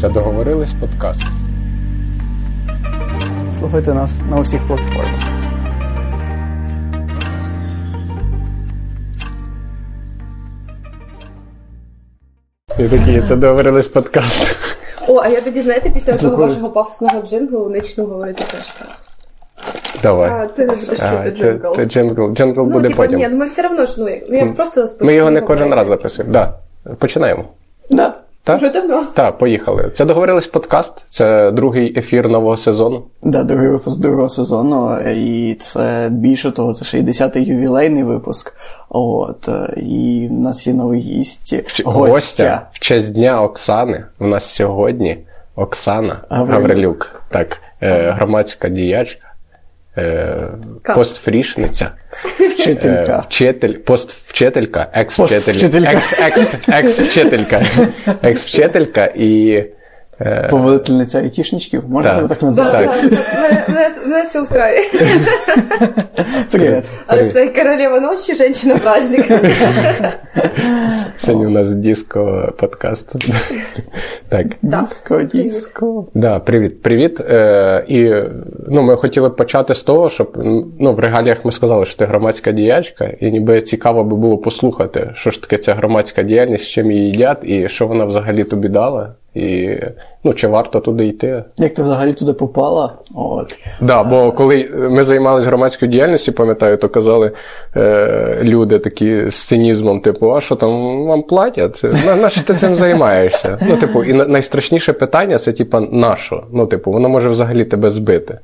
Це договорились подкаст. Слухайте нас на усіх платформах. І такі, це договорились подкаст. О, а я тоді, знаєте, після цього вашого пафосного джинглу почну говорити теж пафос. Давай. А, ти не будеш А, чути це- джингл. це джингл. Джингл Ну, буде типа, потім. ні, ну ми все одно ж, ну, ну, я просто Ми його не кожен раз записуємо. Да. Починаємо. Да. Так? Вже давно. Так, поїхали. Це договорились подкаст. Це другий ефір нового сезону. Да, другий випуск другого сезону, і це більше того, це 60-й ювілейний випуск. От, і в нас є новий гість. Гостя в честь Дня Оксани. У нас сьогодні Оксана Гаврилюк. Гаврилюк. Так, е, громадська діячка, е, постфрішниця, Вчителька. е, вчитель, поствчителька, екс-вчителька, екс-вчителька, екс-вчителька, екс-вчителька і Повелительниця айтішничків, можна Так. так назвати? Так. да, мене, мене, мене все устраює. Привіт. Але Привіт. це королева ночі, женщина праздник. сьогодні у нас диско подкаст. Так. Диско, диско. Да, привіт, привіт. Е, і ну, ми хотіли б почати з того, щоб ну, в регаліях ми сказали, що ти громадська діячка, і ніби цікаво би було послухати, що ж таке ця громадська діяльність, з чим її їдять, і що вона взагалі тобі дала, і ну, чи варто туди йти. Як ти взагалі туди попала? От. Да, бо коли ми займалися громадською діяльністю, пам'ятаю, то казали е, люди такі з цинізмом, типу, а що там вам платять? На, на що ти цим займаєшся? Ну, типу, і найстрашніше питання це, типу, на що? Ну, типу, воно може взагалі тебе збити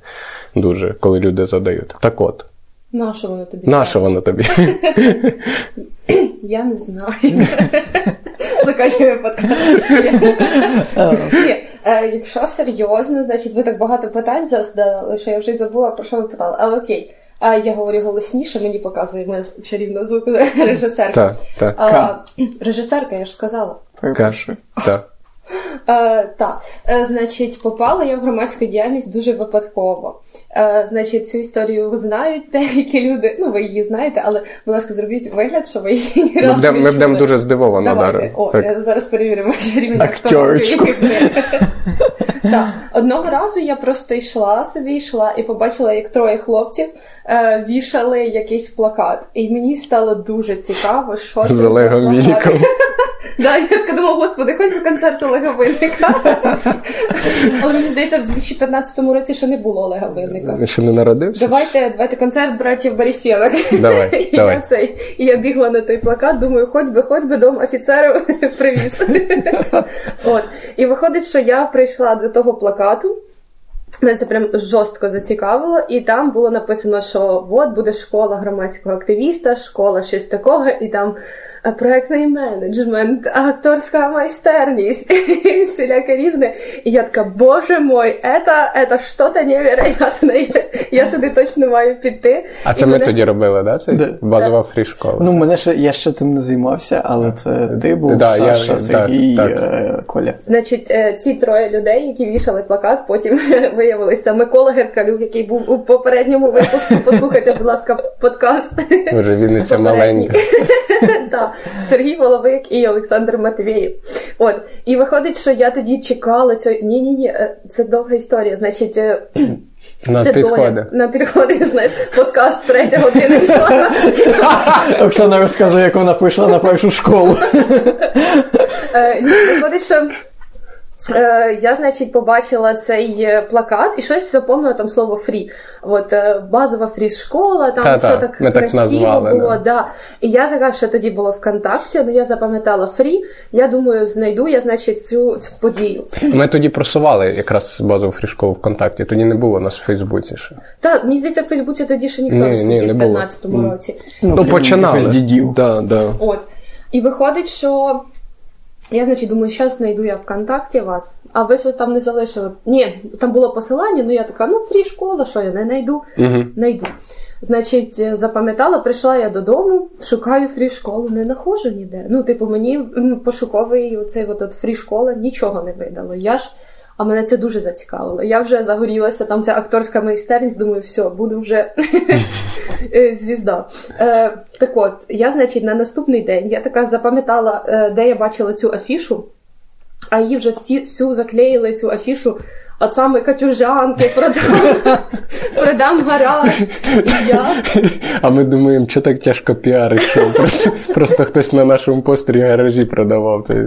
дуже, коли люди задають. Так от, На що воно тобі? на що воно тобі? Я не знаю. Закачуємо подкаст. Ні, е, якщо серйозно, значить ви так багато питань задали, що я вже й забула, про що ви питали. Але окей. А я говорю голосніше, мені показує моя чарівна звукорежисерка. Так, так, А, Режисерка, я ж сказала. Так. Е, так, е, значить, попала я в громадську діяльність дуже випадково. Е, значить, цю історію знають деякі люди. Ну, ви її знаєте, але, будь ласка, зробіть вигляд, що ви її Ми ми будемо дуже здивовано. Давайте. О, Так. е, зараз перевіримо ваш рівень Акторочку. Так, одного разу я просто йшла собі, йшла і побачила, як троє хлопців е, вішали якийсь плакат. І мені стало дуже цікаво, що це З за Олегом. Вінником. Да, я така думала, господи, хоч би концерт Олега Винника. Але мені здається, в 2015 році ще не було Олега Винника. Ще не народився? Давайте, давайте концерт братів Борисєвих. Давай, І давай. я цей, і я бігла на той плакат, думаю, хоч би, хоч би дом офіцерів привіз. От. І виходить, що я прийшла до того плакату. Мене це прям жорстко зацікавило, і там було написано, що от буде школа громадського активіста, школа щось такого, і там проектний менеджмент, акторська майстерність, і всіляке різне. І я така, боже мой, это, это что-то невероятне. Я туди точно маю піти. А це І ми мене тоді робили, да? Це Да. базова фрі-школа. Ну, мене ще, я ще тим не займався, але це ти був, Да, Саша, я- Сергій, так, так. е, Коля. Значить, е, ці троє людей, які вішали плакат, потім виявилися Микола Геркалюк, який був у попередньому випуску. Послухайте, будь ласка, подкаст. Може, Вінниця маленька. Так, Сергій Воловик і Олександр Матвєєв. От, і виходить, що я тоді чекала цього. Ні, ні, ні, це довга історія. Значить, е, На це підходи. доля. На підходи, знаєш, подкаст третя година йшла. Оксана розказує, як вона прийшла на першу школу. Е, ні, Виходить, що е, я, значить, побачила цей е, плакат і щось запомнила там слово фрі. От е, базова фрі-школа, там Та-та, все так ми так красиво назвали, було. да. Да. І я така, що тоді було ВКонтакті, ну я запам'ятала фрі. Я думаю, знайду я, значить, цю, цю подію. Ми тоді просували якраз базову фрішколу ВКонтакті, тоді не було нас в Фейсбуці ще. Та мені здається, в Фейсбуці тоді ще ніхто Ні, не сидів не в 15-му році. Ну, починали. дідів. Да, да. От. І виходить, що я, значить, думаю, зараз знайду я ВКонтакті вас, а ви що там не залишили. Ні, там було посилання, ну я така, ну фрі школа, що я не знайду, Угу. знайду. Значить, е, запам'ятала, прийшла я додому, шукаю фрі школу, не нахожу ніде. Ну, типу, мені пошуковий оцей от фрі школа нічого не видало. Я ж, а мене це дуже зацікавило. Я вже загорілася, там ця акторська майстерність, думаю, все, буду вже е, звізда. Е, так от, я, значить, на наступний день я така запам'ятала, е, де я бачила цю афішу. а її вже всі всю заклеїли цю афішу. От саме Катюжанки, продам, продам гараж. І я... А ми думаємо, що так тяжко піарить, що просто, просто хтось на нашому пострі гаражі продавав. Це...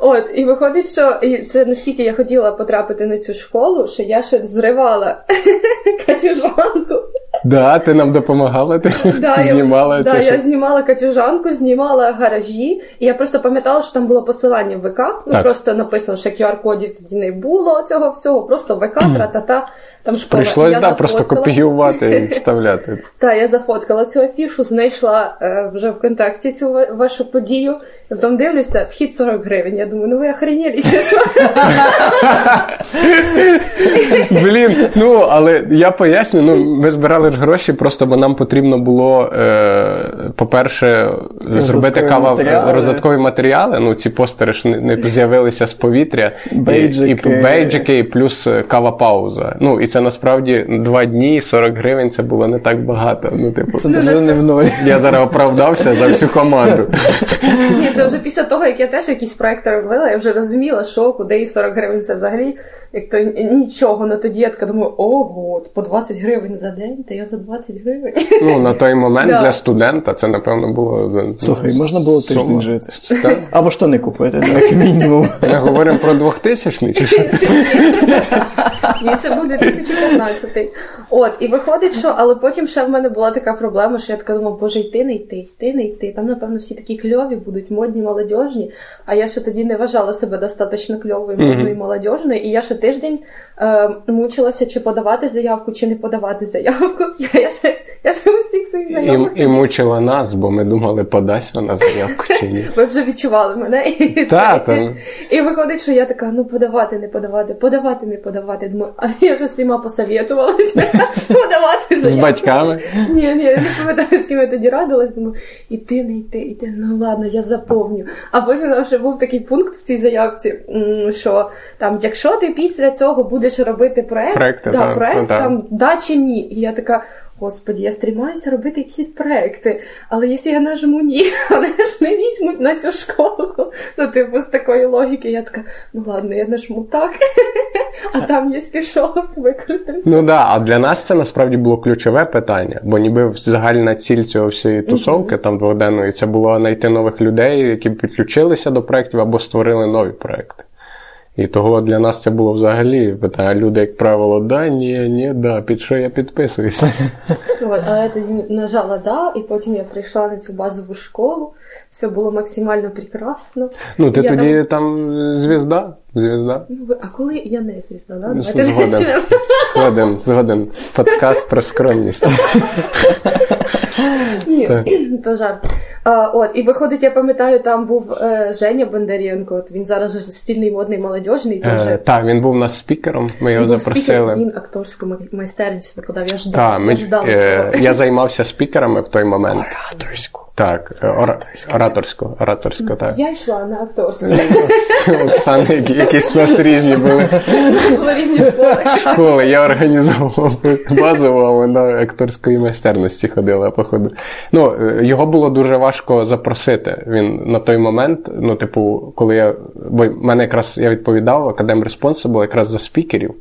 От, і виходить, що і це наскільки я хотіла потрапити на цю школу, що я ще зривала Катюжанку. Да, ти нам допомагала, ти Да, знімала я, це. да, що? я знімала катюжанку, знімала гаражі, і я просто пам'ятала, що там було посилання в ВК. Ну Так. просто написано, що QR-кодів тоді не було цього всього, просто ВК, тра-та-та, там школа. Прийшлось, Я да, просто копіювати і вставляти. Так, я зафоткала цю афішу, знайшла е, вже ВКонтакті цю вашу подію. І потім дивлюся, вхід 40 гривень. Я думаю, ну ви охренєлі, чи що? Блін, ну але я поясню, ну ми збирали ж гроші, просто бо нам потрібно було, е, по-перше, зробити кава матеріали. роздаткові матеріали. Ну, ці постери ж не, не з'явилися з повітря. Бейджики. І, і бейджики, і плюс е, кава пауза. Ну, і це насправді два дні, 40 гривень це було не так багато. Ну, типу, Це даже не в ноль. я зараз оправдався за всю команду. Ні, це вже після того, як я теж якісь проекти робила, я вже розуміла, що куди і 40 гривень це взагалі. Як то нічого, ну тоді я така думаю, ого, по 20 гривень за день, та я за 20 гривень. Ну, на той момент Да. для студента це, напевно, було. ну, Слухай, можна було тиждень сума. жити. Так. Або штани купити, як мінімум. Ми говоримо про 2000 чи що? Ні, це був 2015. От, і виходить, що, але потім ще в мене була така проблема, що я така думала, боже, йти не йти, йти не йти. Там, напевно, всі такі кльові будуть, модні, молодіжні. А я ще тоді не вважала себе достатньо кльовою, модною, молодіжною. І я ще тиждень е, мучилася, чи подавати заявку, чи не подавати заявку. Я, я ще я ще усіх своїх знайомих. І, і мучила нас, бо ми думали, подасть вона заявку чи ні. Ви вже відчували мене. І, Та, це- там. і виходить, що я така, ну подавати, не подавати, подавати, не подавати. Думаю, а я вже всіма посовітувалася подавати заявку. З батьками. Ні, ні, я не пам'ятаю, з ким я тоді радилась. Думаю, іти, не йти, іти. Ну ладно, я заповню. А потім там ще був такий пункт в цій заявці, що там, якщо ти після цього будеш робити проект, Проекти, да, та, проект та. там да чи ні. І я така. Господі, я стрімаюся робити якісь проекти, але якщо я нажму ні, вони ж не візьмуть на цю школу. Ну, типу, з такої логіки, я така, ну ладно, я нажму так, а там, якщо що, викрутимся. Ну да, а для нас це насправді було ключове питання, бо ніби загальна ціль цього всієї тусовки там дводенної це було знайти нових людей, які підключилися до проєктів або створили нові проекти. І того для нас це було взагалі питання. Люди, як правило, да, ні, ні, да, під що я підписуюся. Але я тоді нажала да, і потім я прийшла на цю базову школу. Все було максимально прекрасно. Ну, ти Я тоді там звізда, звізда. Ну, А коли я не звісна, да? Ну, Згоден. Згоден, згоден. Подкаст про скромність. Ні, то жарт. А, от, і виходить, я пам'ятаю, там був е, Женя Бондаренко. От він зараз же стільний модний молодіжний. Е, так, він був у нас спікером, ми його Він запросили. спікер, Він акторську май- майстерність викладав. Я ждав. Та, ми, я ждав е, цього. я займався спікерами в той момент. Ораторську. Так, е, ора, ораторсько, ораторсько, так. Я йшла на акторську. Оксани, які- якісь у нас різні були Були різні школи. школи. Я організовував базову, а вона акторської майстерності ходила, походу. Ну, е, його було дуже важко запросити. Він на той момент, ну, типу, коли я. Бо в мене якраз я відповідав, академ Responsible якраз за спікерів.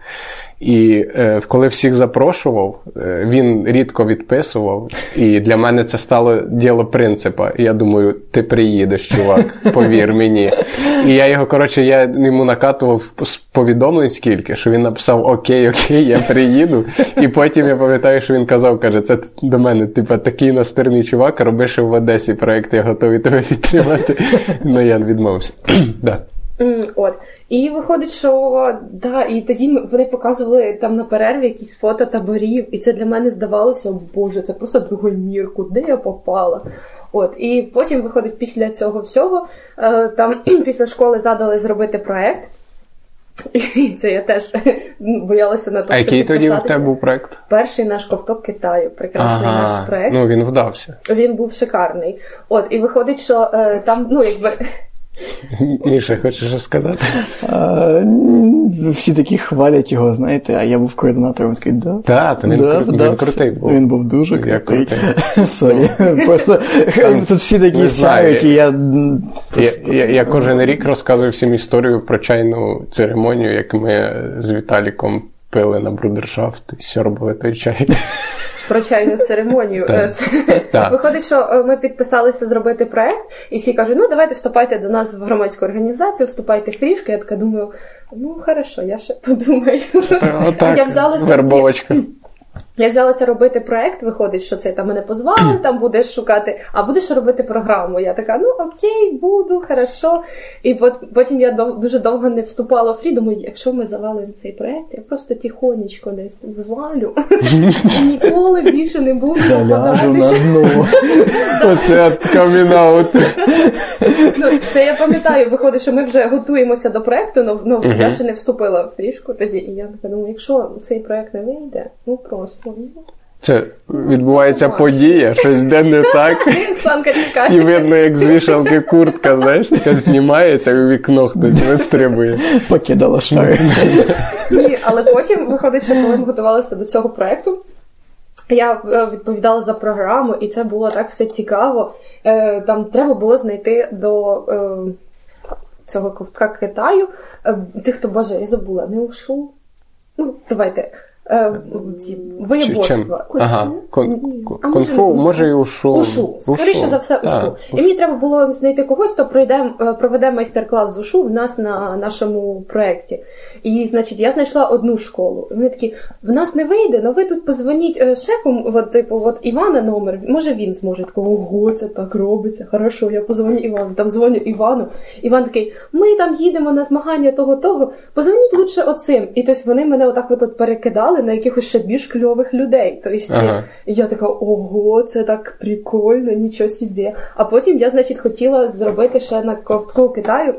І е, коли всіх запрошував, е, він рідко відписував. І для мене це стало діло принципа. Я думаю, ти приїдеш, чувак, повір мені. І я його, коротше, я йому накатував повідомлень скільки, що він написав Окей, окей, я приїду. І потім я пам'ятаю, що він казав, каже, це до мене, типа, такий настирний чувак, роби в Одесі проект, я готовий тебе підтримати. Ну я відмовився. Да. От. І виходить, що да, і тоді вони показували там на перерві якісь фото таборів, і це для мене здавалося, о Боже, це просто другий мір, куди я попала. От, і потім виходить після цього всього, е, там після школи задали зробити проект. І це я теж ну, боялася на то. А який тоді в тебе був проект? Перший наш ковток Китаю, прекрасний наш проект. ну він вдався. Він був шикарний. От, і виходить, що е, там, ну, якби. Міша, хочеш що сказати? А, всі такі хвалять його, знаєте, а я був координатором такий, да. Так, він, да, кру- да, він крутий був. Він був дуже крутий. Sorry. Просто тут всі такі сяють, і я м, Я, я, я кожен рік розказую всім історію про чайну церемонію, як ми з Віталіком пили на брудершафт і сьорбали той чай. Про чайну церемонію. Е. Виходить, що е, ми підписалися зробити проект, і всі кажуть, ну давайте вступайте до нас в громадську організацію, вступайте в фрішку. Я така думаю, ну хорошо, я ще подумаю. Отак, Я взяла вербовочка. Я взялася робити проект, виходить, що це там мене позвали, там будеш шукати, а будеш робити програму. Я така, ну окей, буду, хорошо. І пот- потім я дов- дуже довго не вступала в фрі. Думаю, якщо ми завалимо цей проект, я просто тихонечко десь звалю і ніколи більше не буду Заляжу на дно. Оце камінаут. Ну, це я пам'ятаю, виходить, що ми вже готуємося до проекту, але ну, я ще не вступила в фрішку тоді. І я така думаю, якщо цей проект не вийде, ну просто. Це відбувається подія, щось де не так. І видно, як з вішалки куртка, знаєш, така знімається, у вікно хтось вистрибує. Покидала шари. Ні, але потім виходить, що коли ми готувалися до цього проекту. Я е, відповідала за програму, і це було так все цікаво. Е, Там треба було знайти до е, цього ковтка Китаю. Тих, хто боже, я забула, не ушу. Ну, давайте. Е, Чи. Ага, кон, кон- конфу, може і ушу. Ушу. Скоріше за все, Так, ушу. І мені треба було знайти когось, хто пройде, е, проведе майстер-клас з ушу в нас на нашому проєкті. І, значить, я знайшла одну школу. І вони такі: в нас не вийде, але ви тут позвоніть е, шефу, от, типу, от Івана номер, може він зможе такого, ого, це так робиться. Хорошо, я позвоню Івану. Там дзвоню Івану. Іван такий: ми там їдемо на змагання того-того, позвоніть лучше оцим. І тобто вони мене отак от, от перекидали на якихось ще більш кльових людей. Тобто, Ага. і я така, ого, це так прикольно, нічого собі. А потім я, значить, хотіла зробити ще на ковтку Китаю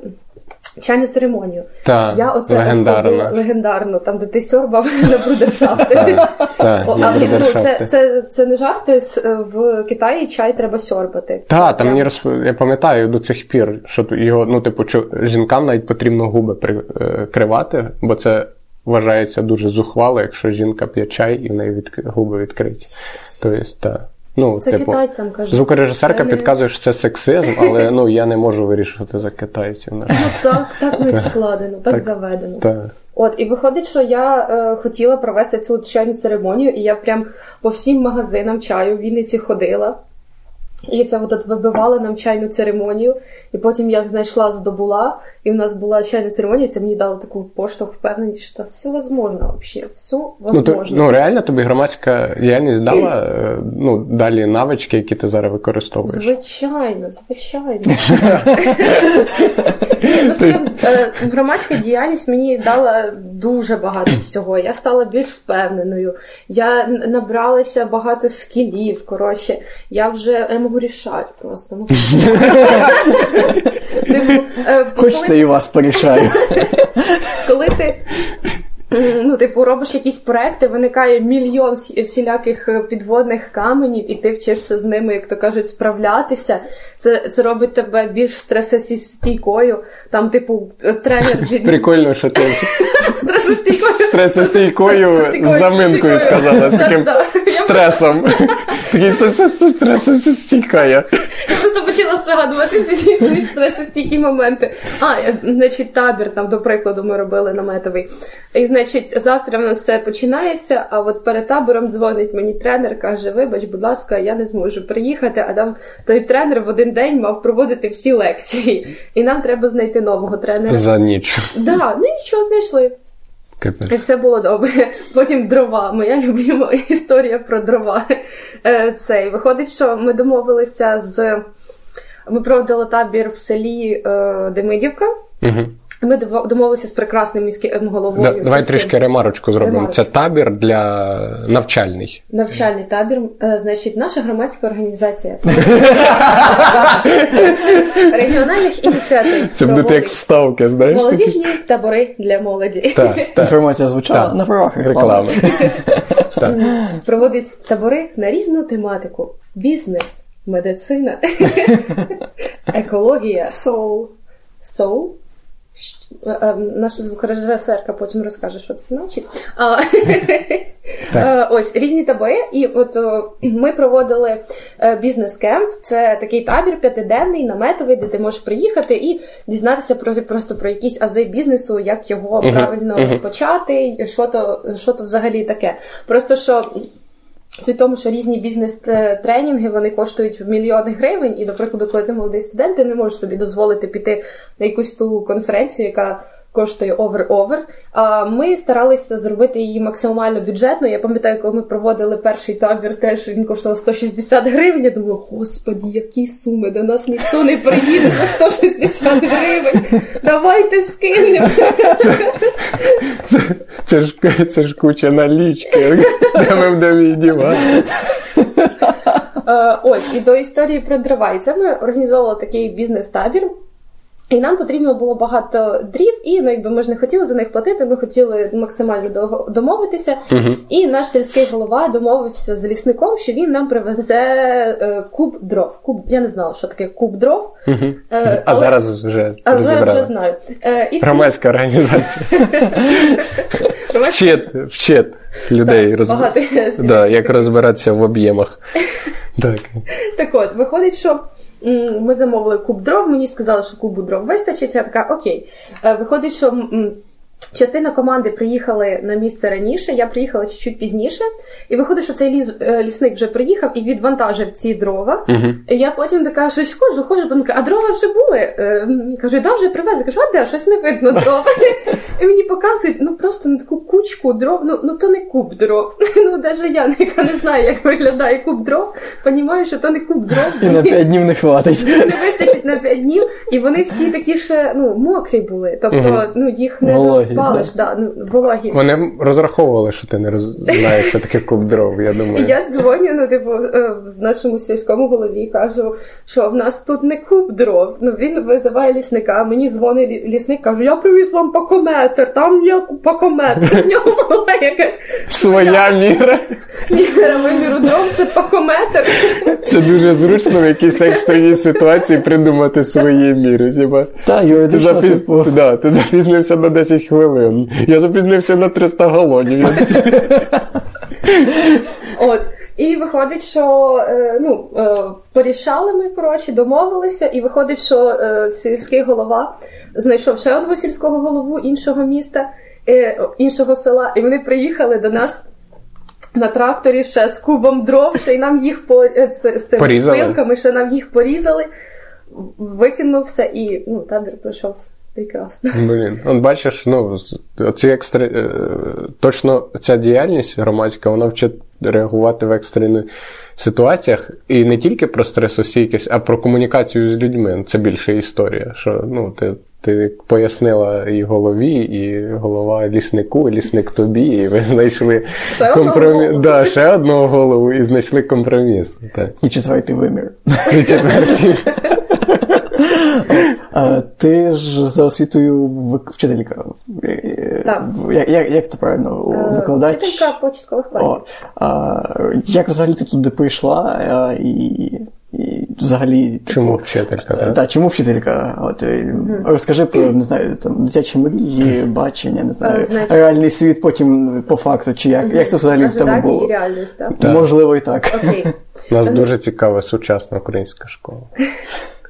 чайну церемонію. Так, я оце легендарно. легендарно, там, де ти сьорбав на брудершафти. Так, але, ну, це, це, це не жарти. е, В Китаї чай треба сьорбати. Та, там мені розп... я пам'ятаю до цих пір, що його, ну, типу, жінкам навіть потрібно губи прикривати, бо це вважається дуже зухвало, якщо жінка п'є чай і в неї від... губи відкриті. Тобто, та. Ну, Це типу, китайцям кажуть. звукорежисерка Це не- підказує, що це сексизм, але ну, я не можу вирішувати за китайців. Ну, так, так не складено, так, Так. заведено. Та. От, і виходить, що я е, хотіла провести цю чайну церемонію, і я прям по всім магазинам чаю в Вінниці ходила. І це от, вибивала нам чайну церемонію, і потім я знайшла, здобула, і в нас була чайна церемонія, це мені дало таку поштовх впевненість, що все возможно взагалі, все Ну, то, ну, реально тобі громадська діяльність дала е, ну, далі навички, які ти зараз використовуєш. Звичайно, звичайно. Ну, е, Громадська діяльність мені дала дуже багато всього. Я стала більш впевненою. Я набралася багато скілів. Коротше, я вже я можу рішати просто. Ну, Типу, е, Хочете і вас порішаю. коли ти. Ну, типу, робиш якісь проекти, виникає мільйон всіляких е, підводних каменів, і ти вчишся з ними, як то кажуть, справлятися. Це, це робить тебе більш стресостійкою. Там, типу, тренер від Прикольно, що ти стресостійкою. з заминкою сказала, з таким стресом. Такий стресостійка я. Я просто почала згадувати всі стресостійкі моменти. А, е, значить, табір там, до прикладу, ми робили наметовий. І, значить, завтра в нас все починається, а от перед табором дзвонить мені тренер, каже: Вибач, будь ласка, я не зможу приїхати. А там той тренер в один день мав проводити всі лекції. І нам треба знайти нового тренера. За ніч. Да, ну нічого знайшли. І все було добре. Потім дрова. Моя любима історія про дрова. Е, Цей виходить, що ми домовилися з. Ми проводили табір в селі е, Демидівка. Угу. Ми домовилися з прекрасним міським головою. Да, давай сільським. трішки ремарочку зробимо. Ремарочку. Це табір для навчальний. Навчальний табір, Е, значить, наша громадська організація регіональних ініціатив. Це буде як вставки, знаєш? молодіжні табори для молоді. Інформація звучала на правах реклами. Реклама. Проводить табори на різну тематику: бізнес, медицина, екологія, Соул. Soul. Е, е, Наша звукорежисерка потім розкаже, що це значить. Е, Ось різні табори. І от ми проводили е, бізнес-кемп. Це такий табір п'ятиденний, наметовий, де ти можеш приїхати і дізнатися про просто про якісь ази бізнесу, як його правильно розпочати, що то, що то взагалі таке. Просто що. Суть в тому, що різні бізнес-тренінги вони коштують мільйони гривень, і, наприклад, коли ти молодий студент, ти не можеш собі дозволити піти на якусь ту конференцію, яка коштує over-over. А ми старалися зробити її максимально бюджетно. Я пам'ятаю, коли ми проводили перший табір, теж він коштував 160 гривень. Я думаю, господі, які суми, до нас ніхто не приїде за 160 гривень. Давайте скинемо. Це, це, ж, це ж куча налічки, де ми будемо дівати. Ось і до історії про дрова. І це ми організовували такий бізнес-табір. І нам потрібно було багато дрів, і ну, якби ми ж не хотіли за них платити, ми хотіли максимально до- домовитися. Угу. І наш сільський голова домовився з лісником, що він нам привезе е, куб дров. Куб, я не знала, що таке куб дров. Угу. Е, А але- зараз вже А зараз вже знаю. Е, і Громадська організація. Вчить, вчить людей Так, роз... як розбиратися в об'ємах. Так. От, виходить, що ми замовили куб дров, мені сказали, що кубу дров вистачить. Я така, окей. Е, Виходить, що частина команди приїхали на місце раніше, я приїхала чуть-чуть пізніше. І виходить, що цей ліс, е, лісник вже приїхав і відвантажив ці дрова. Угу. І я потім така щось ходжу, ходжу, потім а дрова вже були. Е, Кажу, да, вже привезли. Кажу, а де? Щось не видно дров. І мені показують, ну просто на таку кучку дров, ну, ну то не куб дров. Ну, навіть я, яка не знаю, як виглядає куб дров, розумію, що то не куб дров. І на 5 днів не хватить. Не вистачить на 5 днів, і вони всі такі ще ну, мокрі були. Тобто, ну їх не Розпалиш, да, ну, вологі. Вони розраховували, що ти не роз... знаєш, що таке куб дров, я І думаю. я дзвоню, ну, типу, е, в нашому сільському голові кажу, що в нас тут не куб дров. Ну він визиває лісника. Мені дзвонить лісник, каже, я привіз вам пакометр, там є пакометр. В нього була якась Своя міра. міра виміру дров, це пакометр. Це дуже зручно в якійсь екстреній ситуації придумати свої міри. Типа, Та, юридично, запіз... типу. ти запізнився на 10 хвилин. Я запізнився на 300 галонів. От. І виходить, що е, ну, е, порішали ми, коротше, домовилися, і виходить, що е, сільський голова знайшов ще одного сільського голову іншого міста, іншого села, і вони приїхали до нас. На тракторі ще з кубом дров, ще й нам їх по з, з цими спилками, ще нам їх порізали, викинувся, і ну, табір пройшов прекрасно. Блін, от бачиш, ну, оці екстре... точно ця діяльність громадська, вона вчить реагувати в екстрених ситуаціях. І не тільки про стресостійкість, а про комунікацію з людьми. Це більше історія. Що ну, ти, ти пояснила і голові, і голова ліснику, і лісник тобі, і ви знайшли компроміс. Да, ще одного голову і знайшли компроміс. Так. І четвертий вимір. І четвертий. А, ти ж за освітою вчителька. Е, Так. Як, як, як правильно? Е, Викладач? Вчителька початкових класів. О, а, як взагалі ти туди прийшла? А, і, і взагалі. типу, Чому вчителька? Та, Так? чому вчителька? От, е, Розкажи про не знаю, там, дитячі мрії, бачення, не знаю, Е, значить- реальний світ потім по факту, чи як, як це взагалі в тебе було? і реальність, так? Так. Можливо, і так. Окей. У нас дуже цікава сучасна українська школа.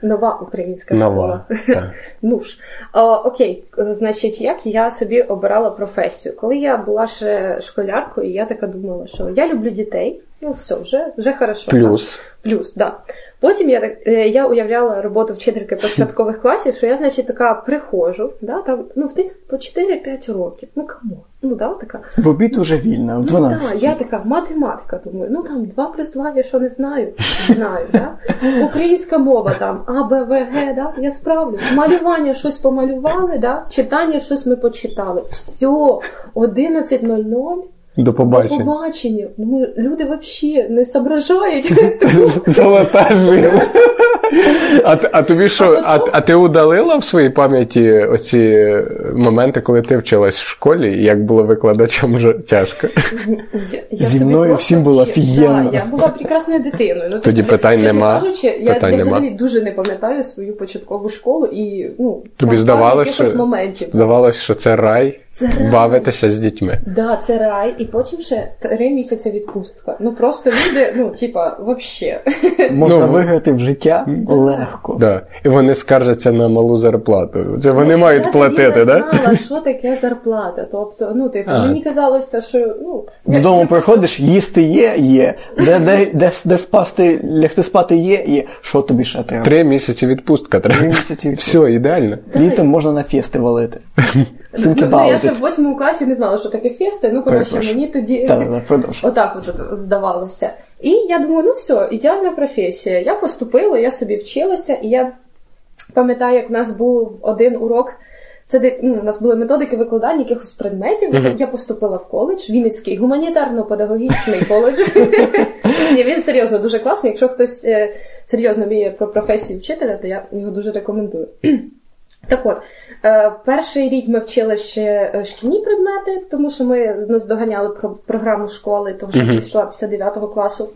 Нова українська Нова. школа. Так. Ну ж, О, окей, значить, як я собі обирала професію? Коли я була ще школяркою, я така думала, що я люблю дітей. Ну, все, вже, вже хорошо. Плюс. Плюс, да. Потім я так е, я уявляла роботу вчительки початкових класів, що я, значить, така приходжу, да, там, ну, в тих по 4-5 років. Ну кому? Ну, да, така. В обід уже вільна, в Ну, да, я така математика, думаю, ну там 2 плюс 2, я що не знаю. Знаю, да? Українська мова там, А, Б, В, Г, да? я справлюсь. Малювання щось помалювали, да? читання щось ми почитали. Все, 11.00. До До побачення. побачення. Ну, люди взагалі не соображають. Золота жила. А, а тобі що, а, а ти удалила в своїй пам'яті оці моменти, коли ти вчилась в школі, і як було викладачам тяжко? Я, я Зі мною всім було офігенно. Да, я була прекрасною дитиною. Ну, Тоді питань нема. Кажучи, я, Питань я нема. взагалі дуже не пам'ятаю свою початкову школу і ну Тобі що, моментів. здавалось, що це рай Це рай. бавитися з дітьми. Да, це рай, і потім ще три місяці відпустка. Ну просто люди, ну типа, вообще. Можна Ну, виграти в життя легко. Да. І вони скаржаться на малу зарплату. Це вони мають я платити, тоді не знала, що таке зарплата. Тобто, ну типу, А. мені казалося, що ну я- Додому я приходиш, їсти є, є. Де, де, де, де впасти, лягти спати є, є. Що тобі ще треба? Три місяці відпустка треба. Три місяці відпустки. Все, ідеально. Літом можна на фести валити. Синки Ну, ну, я ще в восьмому класі не знала, що таке фести. Ну, коротше, мені тоді Та, отак от, от здавалося. І я думаю, ну все, ідеальна професія. Я поступила, я собі вчилася, і я пам'ятаю, як в нас був один урок. Це де ну, у нас були методики викладання якихось предметів. Мгм. Я поступила в коледж, Вінницький гуманітарно-педагогічний коледж. Ні, він серйозно дуже класний. Якщо хтось е, серйозно вміє про професію вчителя, то я його дуже рекомендую. Так от, е, перший рік ми вчили ще е, шкільні предмети, тому що ми наздоганяли про програму школи, то вже пішла після 9 класу.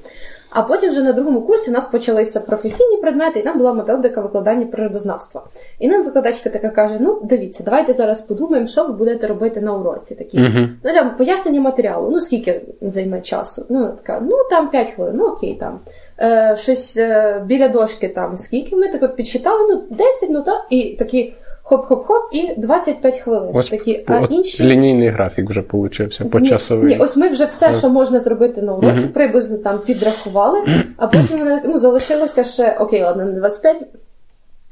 А потім вже на другому курсі у нас почалися професійні предмети, і там була методика викладання природознавства. І нам викладачка така каже: ну дивіться, давайте зараз подумаємо, що ви будете робити на уроці. Такі Угу. ну там пояснення матеріалу. Ну скільки займе часу? Ну така, ну там 5 хвилин, ну окей, там. Е, щось е, біля дошки там скільки. Ми так от підсчитали, ну 10, ну так, і такі хоп-хоп-хоп, і 25 хвилин. Ось такі, а от інші. лінійний графік вже получився, Ні, почасовий. Ні, ось ми вже все, що можна зробити на уроці, Мгм. приблизно там підрахували, а потім вони, ну, залишилося ще, окей, ладно, не 25,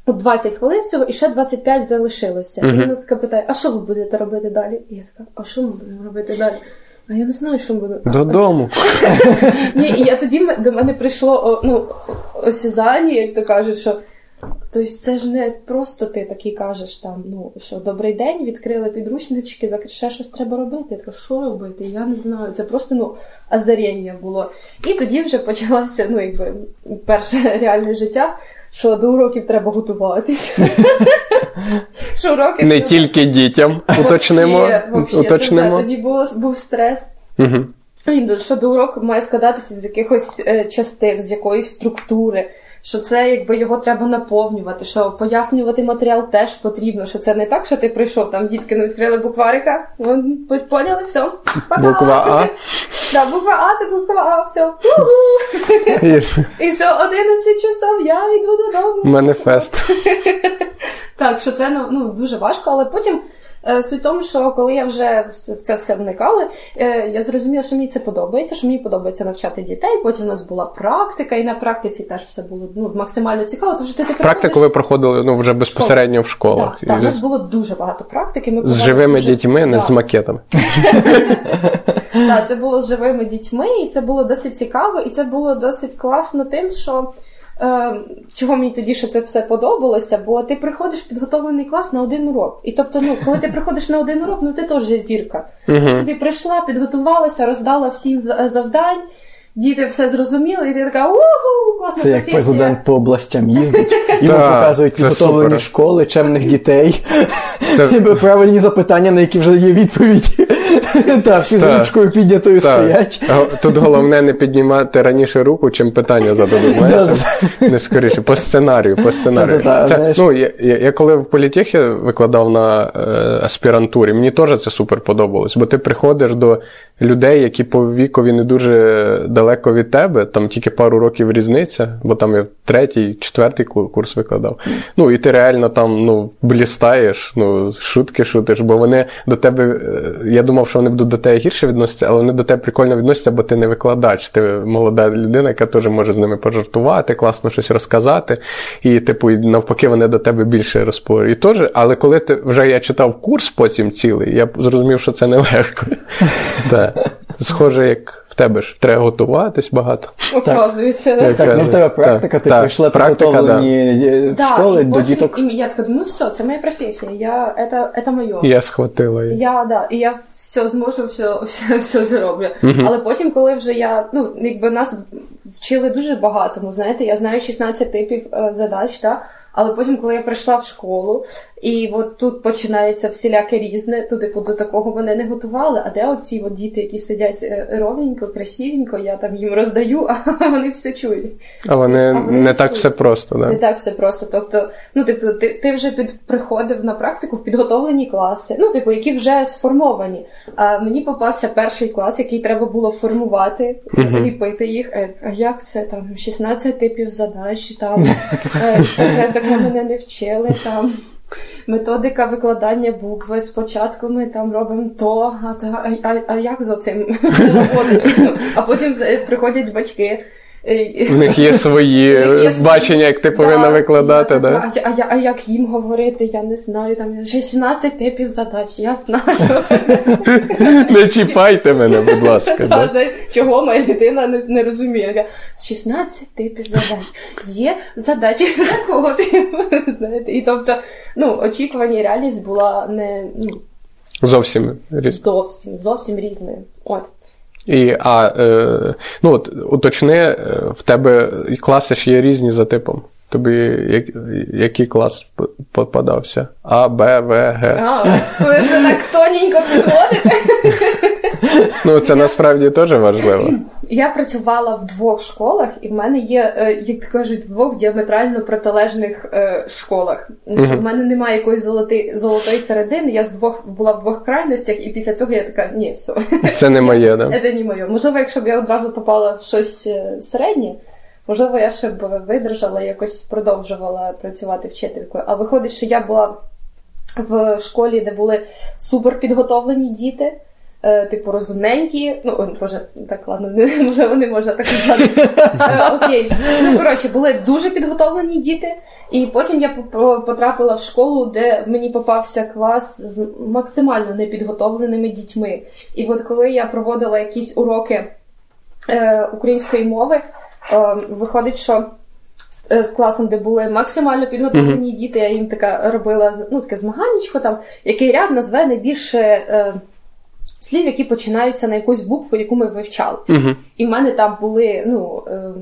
20 хвилин всього, і ще 25 залишилося. Мгм. І вона така питає, а що ви будете робити далі? І я така, а що ми будемо робити далі? А я не знаю, що ми будемо. Додому. Ні, і я тоді до мене прийшло ну, осязання, як то кажуть, що. Тобто це ж не просто ти такий кажеш там, ну що добрий день, відкрили підручнички, ще щось треба робити. Я така, що робити? Я не знаю. Це просто ну озаріння було. І тоді вже почалося, ну якби перше реальне життя, що до уроків треба готуватись. Що уроки Не тільки дітям. Уточнимо. Уточнимо. тоді був стрес. Що до уроку має складатися з якихось е, частин, з якоїсь структури, що це якби його треба наповнювати, що пояснювати матеріал теж потрібно, що це не так, що ти прийшов, там дітки не відкрили букварика, поняли, все. Буква А. Да, буква А це буква А, все. І все, 11 часов, я йду додому. Маніфест. Так, що це ну, ну, дуже важко, але потім. Е, Суть в тому, що коли я вже в це все вникала, е, я зрозуміла, що мені це подобається, що мені подобається навчати дітей. Потім у нас була практика, і на практиці теж все було ну, максимально цікаво. Тому що ти, ти Практику ви проходили ну, вже безпосередньо в школах. Так, так, у нас було дуже багато практики. Ми з живими дуже- дітьми, не Так. з макетами. Так, це було з живими дітьми, і це було досить цікаво, і це було досить класно тим, що. Е, чого мені тоді ще це все подобалося, бо ти приходиш в підготовлений клас на один урок. І тобто, ну, коли ти приходиш на один урок, ну ти теж зірка. Ти Угу. собі прийшла, підготувалася, роздала всім завдань, діти все зрозуміли, і ти така угу, класна Це як професія. президент по областям їздить, йому показують підготовлені школи, чемних дітей, правильні запитання, на які вже є відповідь. Та, всі з ручкою піднятою стоять. Тут головне не піднімати раніше руку, чим питання зададуть. Не скоріше, по сценарію, по сценарію. Це, ну, я, я, коли в політехі викладав на е, аспірантурі, мені теж це супер подобалось, бо ти приходиш до людей, які по вікові не дуже далеко від тебе, там тільки пару років різниця, бо там я третій, четвертий курс викладав. Ну, і ти реально там ну, блістаєш, ну, шутки шутиш, бо вони до тебе, е, я думав, що вони будуть до тебе гірше відноситися, але вони до тебе прикольно відносяться, бо ти не викладач, ти молода людина, яка теж може з ними пожартувати, класно щось розказати. І, типу, і навпаки, вони до тебе більше розповідають. І теж, але коли ти вже я читав курс потім цілий, я зрозумів, що це нелегко. Так. Схоже, як в тебе ж треба готуватись багато. Оказується. Так, так ну в тебе практика, так, ти так, прийшла е, в Да, школи до потім- діток. І я така, ну все, це моя професія. Я, это, это моє. Я схватила її. Я, да, і я все зможу, все, все, все зроблю. Але потім, коли вже я, ну, якби нас вчили дуже багатому, знаєте, я знаю 16 типів е, задач, та, але потім, коли я прийшла в школу, і от тут починається всіляке різне, то типу до такого мене не готували. А де оці от діти, які сидять е, ровненько, красивенько, я там їм роздаю, а вони все чують. А вони А вони не так чують. все просто, да? Не так? все просто. Тобто, ну, типу, ти, ти вже під, приходив на практику в підготовлені класи, ну, типу, які вже сформовані. А мені попався перший клас, який треба було формувати, Мгм. ліпити їх. Е, А як це там 16 типів задач, там е, таке мене не вчили там. Методика викладання букви. Спочатку ми там робимо то, а, а, а, як з оцим? А потім е, приходять батьки. Е, В них є свої є бачення, як ти повинна Да, викладати, я да? А, а, а як їм говорити, я не знаю. Там 16 типів задач, я знаю. Не чіпайте мене, будь ласка. Да? Чого моя дитина не, не розуміє? 16 типів задач. Є задачі такого типу. І тобто, ну, очікування і реальність була не ну, Зовсім різно. зовсім, зовсім різною. От. І, а, е, ну, от, уточни, е, в тебе класи ж є різні за типом. Тобі як, який клас попадався? А, Б, В, Г. А, ви вже так тоненько підходите. Ну, це насправді теж важливо. Я працювала в двох школах, і в мене є, е, як то кажуть, в двох діаметрально протилежних е, школах. Мгм. У мене немає якоїсь золоти, золотої середини. Я з двох була в двох крайностях, і після цього я така, ні, все, Це не моє, да? це не моє. Можливо, якщо б я одразу попала в щось е, середнє, можливо, я ще б видержала, якось продовжувала працювати вчителькою. А виходить, що я була в школі, де були супер підготовлені діти. Е, Типу розумненькі, ну ой, боже, так ладно, не можливо, не можна так казати. Е, Окей, ну коротше, були дуже підготовлені діти, і потім я потрапила в школу, де мені попався клас з максимально непідготовленими дітьми. І от коли я проводила якісь уроки е, української мови, е, виходить, що з, е, з класом, де були максимально підготовлені діти, я їм така робила ну, таке змаганнячко, там, який ряд назве найбільше е, слів, які починаються на якусь букву, яку ми вивчали. Угу. І в мене там були, ну. Е,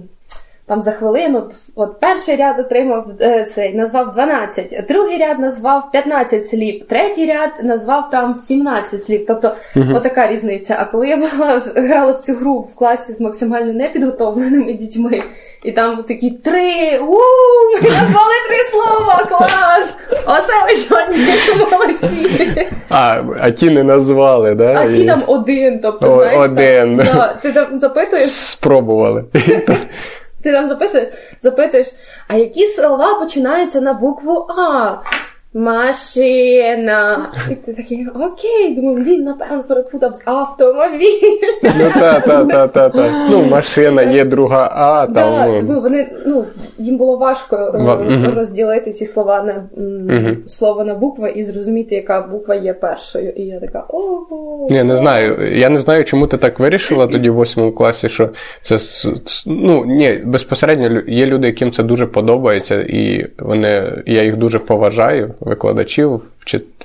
там за хвилину, от перший ряд отримав е, цей, назвав 12, другий ряд назвав 15 слів, третій ряд назвав там 17 слів. Тобто, отака різниця. А коли я була грала в цю гру в класі з максимально непідготовленими дітьми, і там такі три, у ми назвали три слова, клас! Оце ви сьогодні молодці. А, а ті не назвали, да? А ті там один, тобто, О, знаєш, там, один. да, ти там запитуєш. Спробували. Ти там записуєш, запитуєш, а які слова починаються на букву А? Машина. І ти такий, окей, думаю, він напевно перепутав з автомобіль. Ну та, та, та, та, та. Ну, машина, є друга А, Да, там. ну, ну, вони, ну, їм було важко е, Ва- мгм. розділити ці слова на м, Мгм. слово на букви і зрозуміти, яка буква є першою. І я така, ого. Ні, не знаю. Я не знаю, чому ти так вирішила тоді в восьмому класі, що це с- с- ну ні, безпосередньо лю- є люди, яким це дуже подобається, і вони я їх дуже поважаю, викладачів,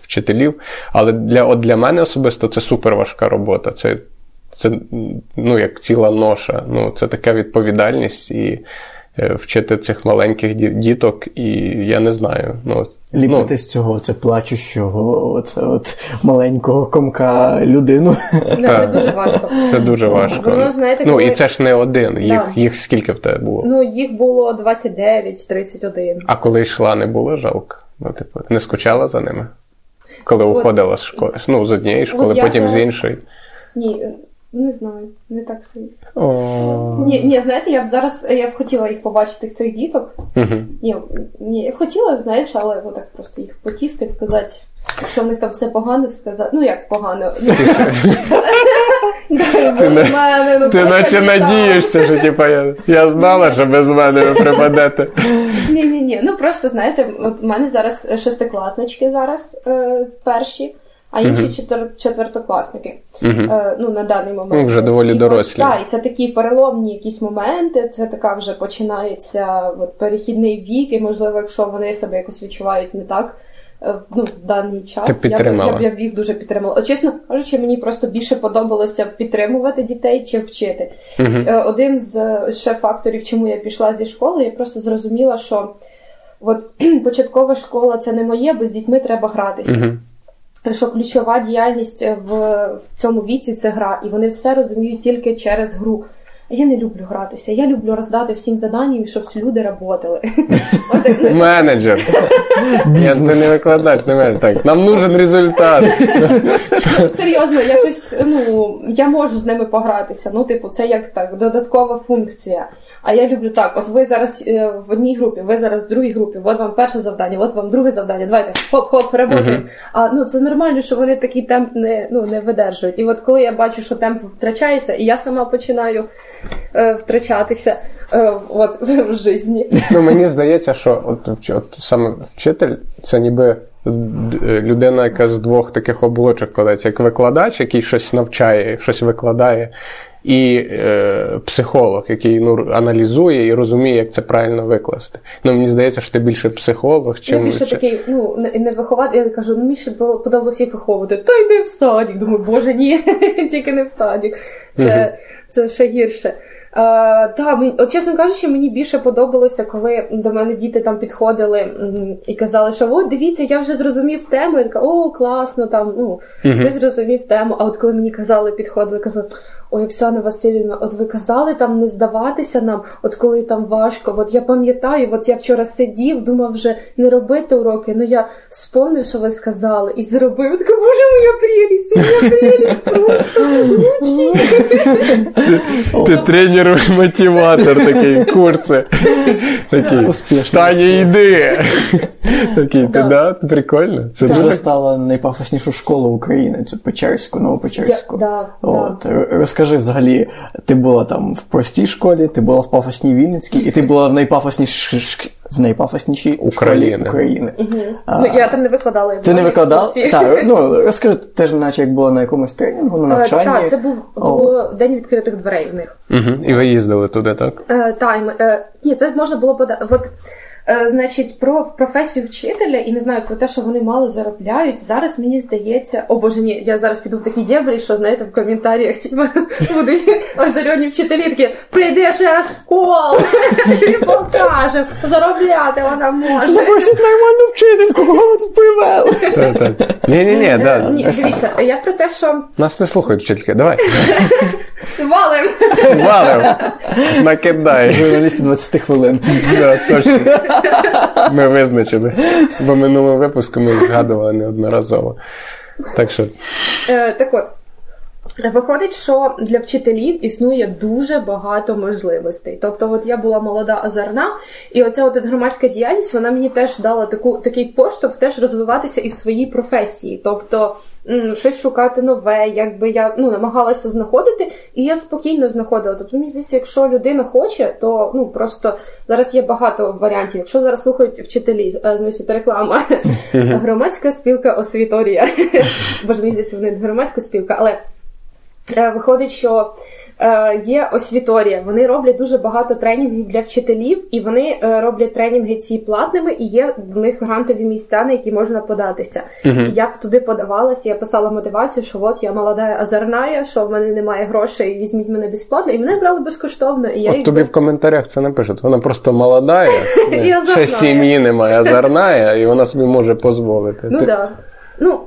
вчителів. Але для от для мене особисто це супер важка робота. Це, це ну, як ціла ноша. Ну, це така відповідальність і е, вчити цих маленьких діток, і я не знаю. Ну, Ліпити з цього це плачущого, оце от маленького комка людину. Ну, це дуже важко. Це дуже важко. Воно, знаєте, ну коли- і це ж не один. Їх, їх скільки в тебе було? Ну, їх було 29, 31. А коли йшла, не було жалко? Ну, типу, не скучала за ними? Коли уходила з школи? Ну, з однієї школи, потім з іншої. Ні, не знаю, не так сильно. Ні, ні, знаєте, я б зараз я б хотіла їх побачити цих діток. Мгм. Ні, ні, я б хотіла, знаєш, але отак просто їх потіскати, сказати, якщо в них там все погано, сказати. Ну як погано. Не- мене, ну, Ти наче не надієшся, що типу, я, я знала, що без мене ви припадете. Ні, ні, ні. Ну просто знаєте, от у мене зараз шестикласнички зараз е, перші. а інші четвер... четвертокласники. Е, ну, на даний момент. Ну, вже доволі дорослі. Так, і це такі переломні якісь моменти. Це така вже починається от, перехідний вік, і можливо, якщо вони себе якось відчувають не так. Е, Ну, в даний час Ти я б, я, б, я б їх дуже підтримала. Чесно кажучи, мені просто більше подобалося підтримувати дітей, чим вчити. Е, Один з ще факторів, чому я пішла зі школи, я просто зрозуміла, що от, початкова школа це не моє, бо з дітьми треба гратися. Мгм. Що ключова діяльність е, в, в цьому віці це гра, і вони все розуміють тільки через гру. Я не люблю гратися. Я люблю роздати всім заданням, щоб люди роботили. От, ну, Менеджер. Я ти не викладач, не менеджер. Так, нам нужен результат. Серйозно, якось ну я можу з ними погратися. Ну, типу, це як так, додаткова функція. А я люблю так: от ви зараз е, в одній групі, ви зараз в другій групі, от вам перше завдання, от вам друге завдання. Давайте хоп-хоп, работаємо. А ну це нормально, що вони такий темп не ну не видержують. І от коли я бачу, що темп втрачається, і я сама починаю е, втрачатися е, от в житті. Ну, мені здається, що от, от саме вчитель це ніби е, людина, яка з двох таких оболочок складається, як викладач, який щось навчає, щось викладає, і е, психолог, який ну, аналізує і розуміє, як це правильно викласти. Ну, мені здається, що ти більше психолог, Я більше чи- такий, ну не, не виховати. Я кажу, ну мені ще було- подобалося їх виховувати. Та йди в садик. Думаю, боже, ні, тільки не в садик. Це, це ще гірше. А, та, мені, от, чесно кажучи, мені більше подобалося, коли до мене діти там підходили і казали, що от дивіться, я вже зрозумів тему. Я така, о, класно, там, ну, ти зрозумів тему. А от коли мені казали, підходили, казали. Ой, Оксана Васильівна, от ви казали там не здаватися нам, от коли там важко. От я пам'ятаю, от я вчора сидів, думав вже не робити уроки. Ну я спомнив, що ви сказали, і зробив. Така, боже, моя прелість, моя прелість просто лучший. Ти тренер мотиватор такий, курси. Такий. І йди. Такий, ти Да. Прикольно. Це Ти дуже вже стала найпафоснішу школу України, цю Печерську, Новопечерську. Да, да, От, р- розкажи взагалі, ти була там в простій школі, ти була в пафосній Вінницькій, і ти була в найпафоснішій в найпафоснішій України. школі України. А, Ну, я там не викладала. я Ти не екскурсії. Так, ну розкажи, теж наче як було на якомусь тренінгу, на Е, навчанні. Так, це був було день відкритих дверей в них. Угу. І ви їздили туди, так? Е, тайм. Е, ні, це можна було подати. От, значить, про професію вчителя і не знаю про те, що вони мало заробляють. Зараз мені здається, о боже, ні, я зараз піду в такі дєбрі, що знаєте, в коментарях типу, будуть озарені вчителі такі, прийди ще раз в кол і покажемо, заробляти вона може. Запросіть нормальну вчительку, кого тут привели? Так. Ні-ні-ні, Е, да. Ні, дивіться, я про те, що Нас не слухають вчительки. Давай. валим. Валим. Накидай. Журналісти 20 хвилин. Да, точно. Ми визначили. Бо минулого випуску ми згадували неодноразово. Так що, Е, так от. Виходить, що для вчителів існує дуже багато можливостей. Тобто, от я була молода озерна, і оця от громадська діяльність вона мені теж дала таку такий поштовх теж розвиватися і в своїй професії. Тобто щось шукати нове, якби я ну намагалася знаходити, і я спокійно знаходила. Тобто, мені здається, якщо людина хоче, то ну просто зараз є багато варіантів. Якщо зараз слухають вчителі, е, значить реклама громадська спілка освіторія. Боже, мені здається, вони громадська спілка, але. Е, Виходить, що е, є освіторія. Вони роблять дуже багато тренінгів для вчителів, і вони е, роблять тренінги ці платними, і є в них грантові місця, на які можна податися. І я б туди подавалася, я писала мотивацію, що от я молода озерная, що в мене немає грошей, візьміть мене безплатно, і мене брали безкоштовно. І я от їх тобі в коментарях це напишуть. Вона просто молода, ще сім'ї немає, озорная, і вона собі може дозволити. Ну так. Ну,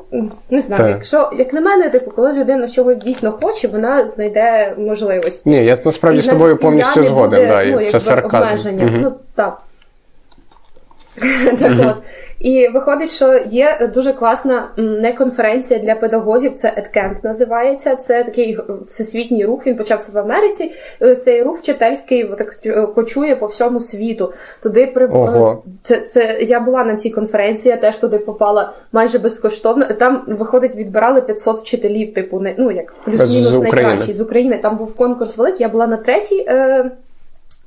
не знаю, Так. якщо як на мене, типу, коли людина чогось дійсно хоче, вона знайде можливості. Ні, я насправді з тобою повністю згоден. буде, да, і ну, це сарказм. Мгм. Ну так. так от. І виходить, що є дуже класна не конференція для педагогів, це EdCamp називається. Це такий всесвітній рух. Він почався в Америці. Цей рух вчительський так, е, кочує по всьому світу. Туди при Ого. це, це я була на цій конференції, я теж туди попала майже безкоштовно. Там виходить, відбирали 500 вчителів, типу, не ну як плюс-мінус найкращі з України. Там був конкурс великий. Я була на третій. Е-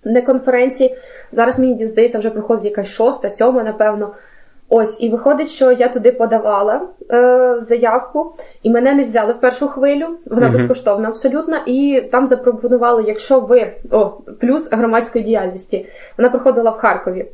не конференції. Зараз мені здається, вже проходить якась шоста, сьома, напевно. Ось, і виходить, що я туди подавала е, заявку, і мене не взяли в першу хвилю. Вона uh безкоштовна абсолютно. І там запропонували, якщо ви о, плюс громадської діяльності, вона проходила в Харкові.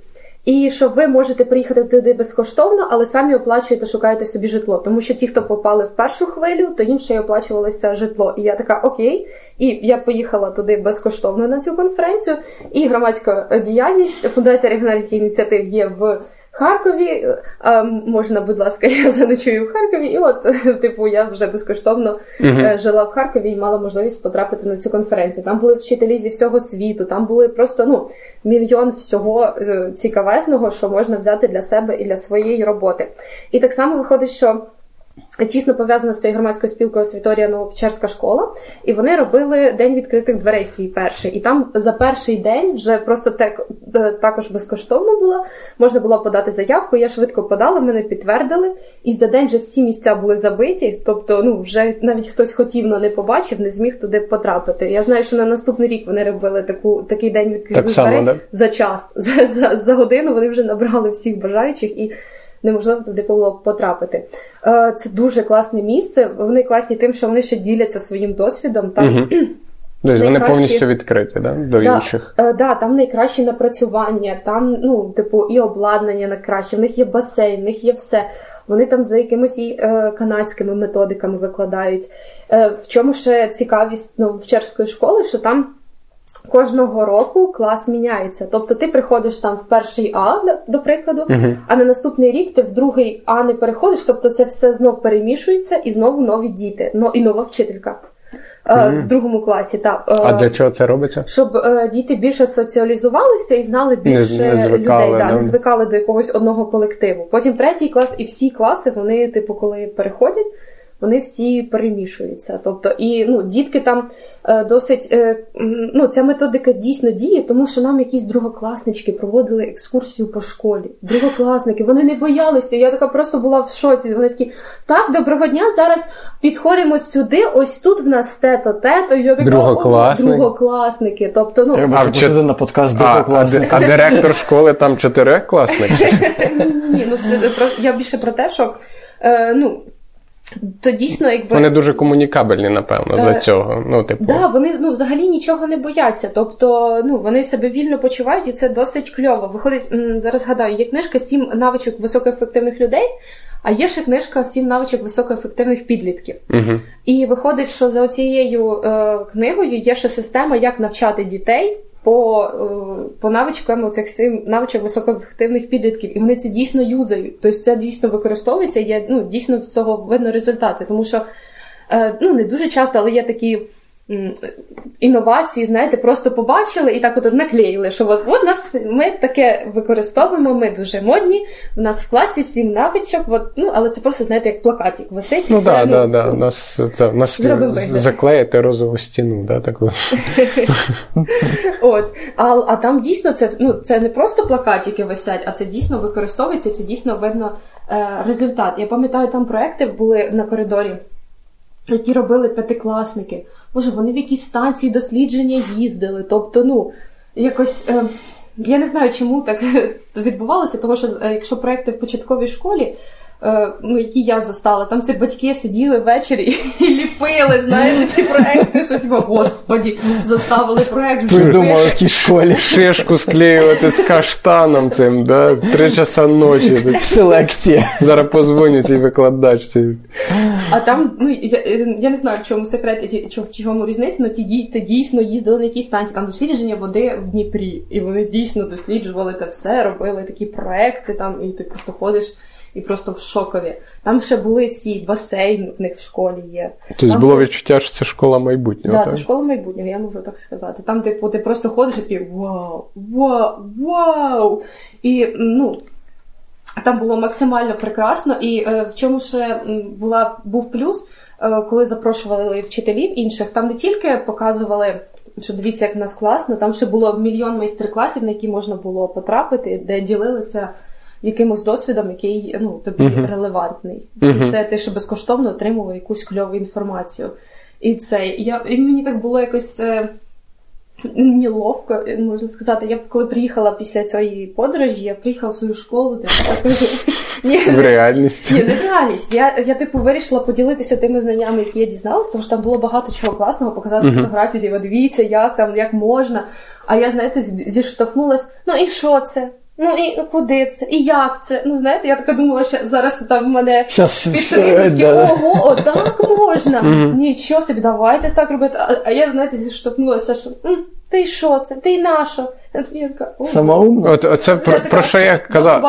І що ви можете приїхати туди безкоштовно, але самі оплачуєте, шукаєте собі житло. Тому що ті, хто попали в першу хвилю, то їм ще й оплачувалося житло. І я така окей. І я поїхала туди безкоштовно на цю конференцію. І громадська діяльність фундація регіональних ініціатив є в Харкові. А, можна, будь ласка, я заночую в Харкові, і от, типу, я вже безкоштовно uh-huh. жила в Харкові і мала можливість потрапити на цю конференцію. Там були вчителі зі всього світу, там були просто ну, мільйон всього е, цікавезного, що можна взяти для себе і для своєї роботи. І так само виходить, що. Тісно пов'язана з цією громадською спілкою Світорія Новопечерська школа, і вони робили день відкритих дверей свій перший. І там за перший день вже просто так, е, також безкоштовно було. Можна було подати заявку. Я швидко подала, мене підтвердили. І за день вже всі місця були забиті. Тобто, ну вже навіть хтось хотів, але не побачив, не зміг туди потрапити. Я знаю, що на наступний рік вони робили таку такий день відкритих так дверей само, да? за час. За, за, за годину вони вже набрали всіх бажаючих і неможливо туди було потрапити. Е, це дуже класне місце. Вони класні тим, що вони ще діляться своїм досвідом. Там угу. Найкращі... Вони повністю відкриті да? до да, інших. Е, да, Там найкращі напрацювання, там, ну, типу, і обладнання найкраще, в них є басейн, в них є все. Вони там за якимись і е, канадськими методиками викладають. Е, В чому ще цікавість ну, вчерської школи, що там Кожного року клас міняється. Тобто ти приходиш там в перший А, до прикладу, uh-huh. а на наступний рік ти в другий А не переходиш. Тобто це все знов перемішується і знову нові діти, но і нова вчителька uh-huh. в другому класі. Та, а для чого це робиться? Щоб е, діти більше соціалізувалися і знали більше не, не звикали, людей, да, не звикали до якогось одного колективу. Потім третій клас і всі класи, вони, типу, коли переходять вони всі перемішуються. Тобто, і ну, дітки там е, досить е, ну, ця методика дійсно діє, тому що нам якісь другокласнички проводили екскурсію по школі. Другокласники, вони не боялися. Я така просто була в шоці. Вони такі, так, доброго дня, зараз підходимо сюди. Ось тут в нас тето, тето. Я така, Другокласник. другокласники. Тобто, ну Треба а, на подкаст другокласника. А, а директор школи там чотирикласник? Ні, ні, ні. Ну я більше про те, що. Е, ну, то дійсно, якби вони дуже комунікабельні, напевно, за е, цього. Ну, типу, да, вони ну взагалі нічого не бояться. Тобто, ну вони себе вільно почувають, і це досить кльово. Виходить зараз. Згадаю, є книжка Сім навичок високоефективних людей. А є ще книжка Сім навичок високоефективних підлітків. Угу. І виходить, що за цією е, книгою є ще система, як навчати дітей по е, по навичкам цих навичок високоефективних підлітків, і вони це дійсно юзають. Тобто це дійсно використовується. є ну, дійсно з цього видно результати, тому що е, ну не дуже часто, але є такі інновації, знаєте, просто побачили і так от наклеїли, що от, от нас ми таке використовуємо, ми дуже модні. У нас в класі сім навичок, от, ну, але це просто, знаєте, як плакатик висить. Ну так, ну, да, да, нас, та, нас заклеїти розову стіну, да, таку. От, а, а там дійсно це ну, це не просто плакатики висять, а це дійсно використовується, це дійсно видно е, результат. Я пам'ятаю, там проекти були на коридорі які робили п'ятикласники. Боже, вони в якісь станції дослідження їздили. Тобто, ну, якось. Е, я не знаю, чому так відбувалося, тому що е, якщо проекти в початковій школі, Е, ну, які я застала. Там ці батьки сиділи ввечері і ліпили, знаєте, ці проекти, що типу, господі, заставили проект. Придумали в тій школі. Шишку склеювати з каштаном цим, да? Три часа ночі. Селекція. Зараз позвоню цій викладачці. А там, ну я, я не знаю, в чому секрет, в чому різниця, але ті діти дійсно їздили на якісь станції, там дослідження води в Дніпрі. І вони дійсно досліджували те все, робили такі проекти там, і ти просто ходиш і просто в шокові. Там ще були ці басейни в них в школі є. Тобто там було відчуття, що це школа майбутнього. Так, це школа майбутнього, я можу так сказати. Там, типу, ти просто ходиш і такий вау, вау, вау! І ну. Там було максимально прекрасно, і е, в чому ще була був плюс, е, коли запрошували вчителів інших, там не тільки показували, що дивіться, як в нас класно, там ще було мільйон майстер-класів, на які можна було потрапити, де ділилися якимось досвідом, який ну, тобі uh-huh. релевантний. Uh-huh. І це ти ще безкоштовно отримував якусь кльову інформацію. І це я і мені так було якось. Е, неловко, можна сказати. Я коли приїхала після цієї подорожі, я приїхала в свою школу, де я кажу. Ні, в реальність. Ні, не в реальність. Я, я типу, вирішила поділитися тими знаннями, які я дізналась, тому що там було багато чого класного, показати uh-huh. фотографії, дивіться, як там, як можна. А я, знаєте, зіштовхнулася, ну і що це? Ну і куди це? І як це? Ну, знаєте, я така думала, що зараз там в мене підтримують, да. ого, о, так можна. Нічого собі, давайте так робити. А, а я, знаєте, зіштовхнулася, що ти що це? Ти й на що? Самоумно. От, оце про, про що я казав.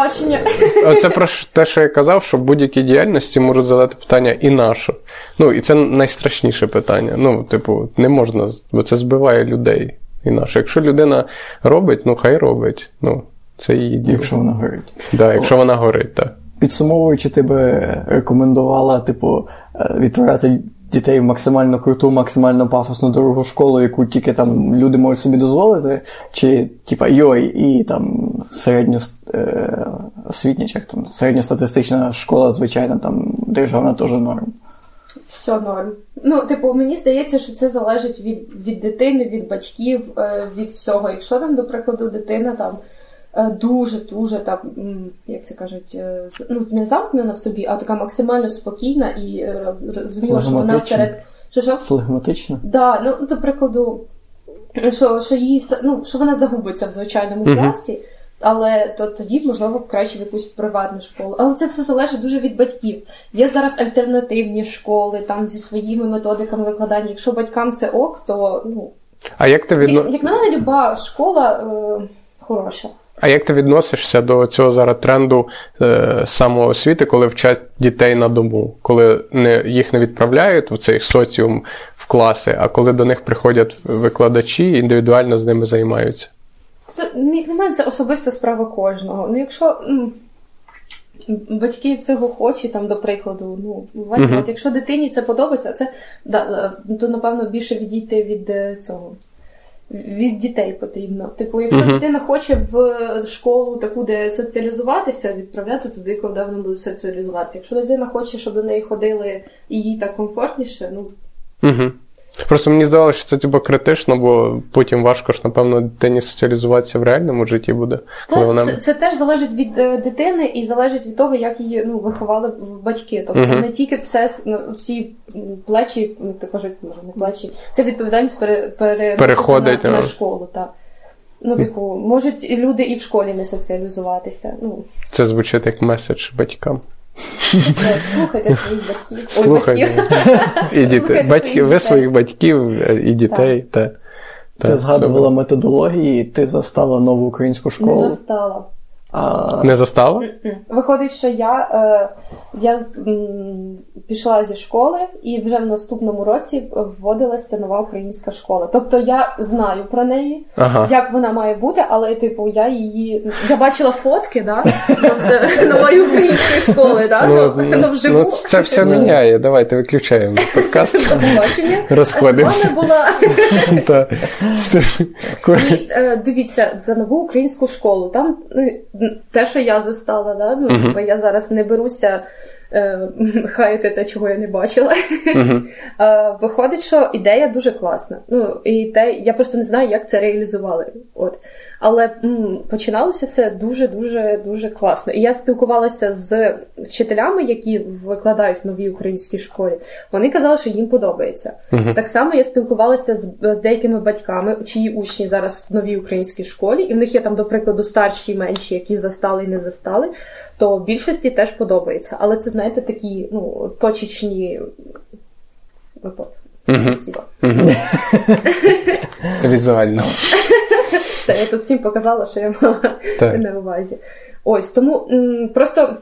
Оце про те, що я казав, що будь-якій діяльності можуть задати питання і на що. Ну, і це найстрашніше питання. Ну, типу, не можна, бо це збиває людей. І наше. Якщо людина робить, ну хай робить. Ну, це її діло. Якщо вона горить. Да, якщо О. вона горить, так. Підсумовуючи, ти би рекомендувала, типу, е, відправляти дітей в максимально круту, максимально пафосну дорогу школу, яку тільки там люди можуть собі дозволити, чи типа йой, і там середньо е, освітня, чи там середньостатистична школа, звичайно, там державна теж норм. Все норм. Ну, типу, мені здається, що це залежить від від дитини, від батьків, е, від всього. Якщо там, до прикладу, дитина там дуже-дуже так, як це кажуть, е, ну, не замкнена в собі, а така максимально спокійна і розуміла, що вона серед. Що, що? Флегматично? Да, ну, до прикладу, що що, її, ну, що вона загубиться в звичайному mm-hmm. класі, але то тоді, можливо, краще в якусь приватну школу. Але це все залежить дуже від батьків. Є зараз альтернативні школи там зі своїми методиками викладання. Якщо батькам це ок, то ну. А як ти відно... Як, як на мене, люба школа е, хороша. А як ти відносишся до цього зараз тренду е, самоосвіти, коли вчать дітей на дому, коли не, їх не відправляють в цей соціум в класи, а коли до них приходять викладачі і індивідуально з ними займаються? Це на мене це особиста справа кожного. Ну, якщо ну, батьки цього хочуть, там, до прикладу, ну, буває, uh-huh. от якщо дитині це подобається, це да, то напевно більше відійти від е, цього від дітей потрібно. Типу, якщо uh-huh. дитина хоче в школу таку, де соціалізуватися, відправляти туди, коли вона буде соціалізуватися. Якщо дитина хоче, щоб до неї ходили і їй так комфортніше, ну. Uh-huh. Просто мені здавалося, що це типу, критично, бо потім важко ж, напевно, дитині соціалізуватися в реальному житті буде. Це, вона... це це, теж залежить від е, дитини і залежить від того, як її ну, виховали батьки. Тобто uh-huh. не тільки все ну, всі плечі, ну, так кажуть, може, не плечі, це відповідальність пере, пере, переходить на, на школу. Так. Ну, типу, можуть люди і в школі не соціалізуватися. Ну. Це звучить як меседж батькам. Слухайте своїх батьків. Слухайте. І дітей. Батьки, ви своїх батьків і дітей. Та, та, Ти згадувала методології, ти застала нову українську школу. Не застала. А... Не застала? Виходить, що я е, я м, пішла зі школи, і вже в наступному році вводилася нова українська школа. Тобто я знаю про неї, ага. як вона має бути, але типу я її я бачила фотки да, тобто, нової української школи. Да, ну, ну, ну, вживу. Ну, Це все міняє. Давайте виключаємо подкаст. Розходимося. була е, Дивіться за нову українську школу. Там ну, те, що я застала, да? ну, uh-huh. я зараз не беруся е, хаяти те, чого я не бачила. Uh-huh. е, виходить, що ідея дуже класна. Ну, і те, Я просто не знаю, як це реалізували. От. Але м, починалося все дуже-дуже дуже класно. І я спілкувалася з вчителями, які викладають в новій українській школі. Вони казали, що їм подобається. Uh-huh. Так само я спілкувалася з, з деякими батьками, чиї учні зараз в новій українській школі, і в них є там, до прикладу, старші і менші, які застали і не застали. То більшості теж подобається. Але це, знаєте, такі ну, точечні випадки. Візуально. Та я тут всім показала, що я мала на увазі. Ось тому м, просто.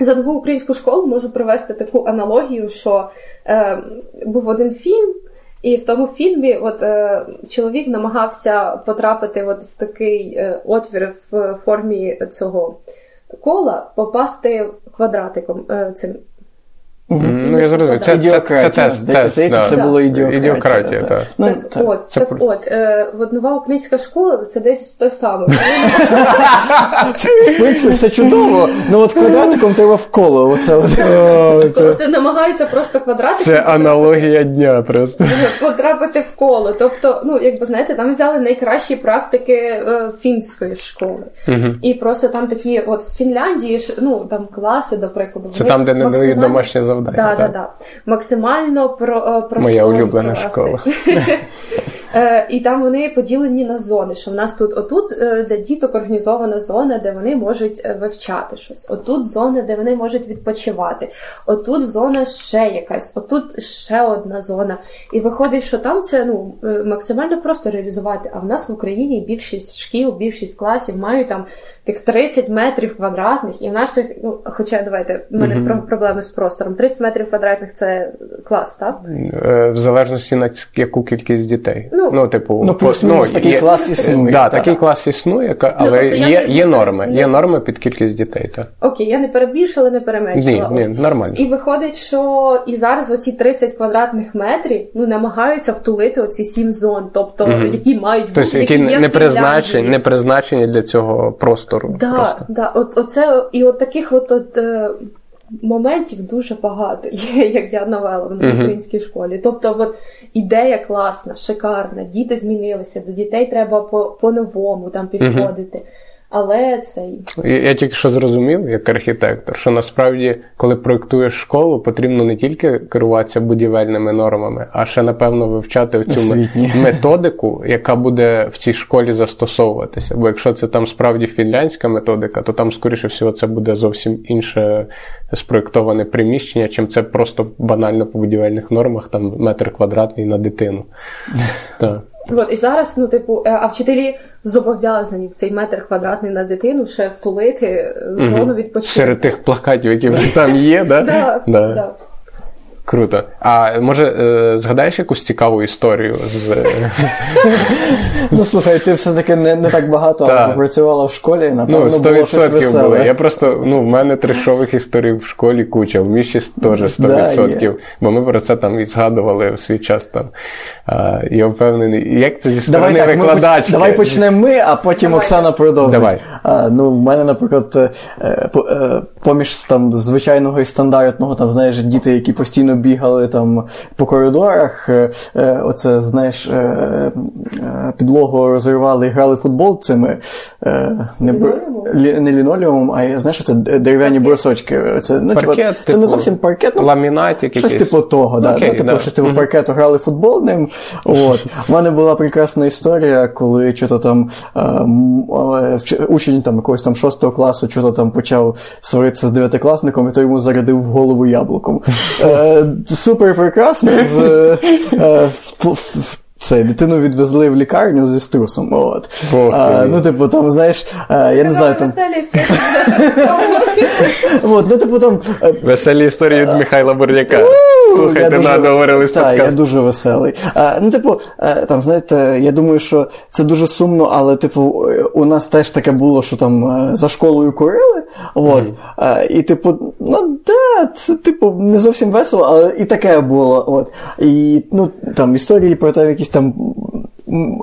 За нову українську школу можу привести таку аналогію, що е, був один фільм, і в тому фільмі от, е, чоловік намагався потрапити от в такий е, отвір в формі цього кола, попасти квадратиком. Е, цим Ну, я зрозумів. Це, це, це, тест, Здається, тест, да. це було ідіократія. Ідіократія, так. так. Ну, так, так. от, Це так от, е, от нова українська школа це десь те саме. В принципі, все чудово, ну от квадратиком треба в коло. Це, намагаються просто квадратики Це аналогія дня просто. потрапити в коло. Тобто, ну якби знаєте, там взяли найкращі практики е, фінської школи. І просто там такі, от в Фінляндії ну там класи, до прикладу, Це там, де не дають максимально- домашнє завдання. Да, да, так? да. Максимально про, про моя Моя улюблена класи. школа. Е, І там вони поділені на зони. Що в нас тут отут е, для діток організована зона, де вони можуть е, вивчати щось. Отут зона, де вони можуть відпочивати. Отут зона ще якась, отут ще одна зона. І виходить, що там це ну максимально просто реалізувати. А в нас в Україні більшість шкіл, більшість класів мають там тих 30 метрів квадратних, і в наших, ну хоча давайте, в мене про- проблеми з простором. 30 метрів квадратних це клас, так? В залежності на яку кількість дітей. Ну, типу, Ну, плюс-мінус по- такий є- клас існує. Да, так. такий клас існує, ка- але тобто є, не- є норми. не- Є норми під кількість дітей. Так. Окей, я не перебільшила, не Ні, переменшила. ні, Ось. нормально. І виходить, що і зараз оці 30 квадратних метрів ну намагаються втулити оці сім зон, тобто Мгм. які мають бути Тобто, які які не призначені, не призначені для цього простору. Да, просто. да, от оце і от таких от, от е, моментів дуже багато є, як я навела в українській школі. Тобто, от ідея класна, шикарна, діти змінилися, до дітей треба по- по-новому там підходити. Але цей Я, я тільки що зрозумів, як архітектор, що насправді, коли проєктуєш школу, потрібно не тільки керуватися будівельними нормами, а ще напевно вивчати цю методику, яка буде в цій школі застосовуватися. Бо якщо це там справді фінляндська методика, то там, скоріше всього, це буде зовсім інше спроєктоване приміщення, чим це просто банально по будівельних нормах, там метр квадратний на дитину. Так. От і зараз, ну типу, е, а вчителі зобов'язані в цей метр квадратний на дитину ще втулити е, зону відпочинку. Серед тих плакатів, які вже там є, да? Да, Да. Круто. А може, е, згадаєш якусь цікаву історію з. Ну слухай, ти все-таки не, не так багато Так. попрацювала в школі, напевно, Ну, було щось 100% веселе. були. Я просто, ну, в мене трешових історій в школі куча, в Міші теж 100%. Бо ми про це там і згадували в свій час там. Я впевнений, як це зі Давай, сторони викладачки? давай почнемо ми, а потім Оксана продовжить. Давай. Ну, в мене, наприклад, е, е, поміж там звичайного і стандартного, там, знаєш, діти, які постійно бігали там по коридорах, е, е, оце, знаєш, е, підлогу розривали і грали в футбол цими не, бр- не лінолеумом, а знаєш, це дерев'яні брусочки. Це, ну, Паркет, типу, це типу, не зовсім паркет, ну, Ламінатик Щось типу того, да. Окей, ну, типу, да. щось типу Мгм. паркету грали футбол ним. От. У мене була прекрасна історія, коли чого там учень там якогось там шостого класу чого там почав сваритися з дев'ятикласником, і той йому зарядив в голову яблуком. Е, супер прекрасно. З, е, е, в- в- це дитину відвезли в лікарню зі струсом. От. Бог А, ну, типу, там, знаєш, е, я не знаю, там. Веселі історії. От, ну, типу, там е, Веселі історії від Михайла Бурняка. Слухайте, дуже- наговорили з Так, я дуже веселий. А, ну, типу, е, там, знаєте, я думаю, що це дуже сумно, але, типу, е, у нас теж таке було, що там е, за школою курили. От, Е, і, типу, ну це типу не зовсім весело, але і таке було. От. І ну, там історії про те, якісь там.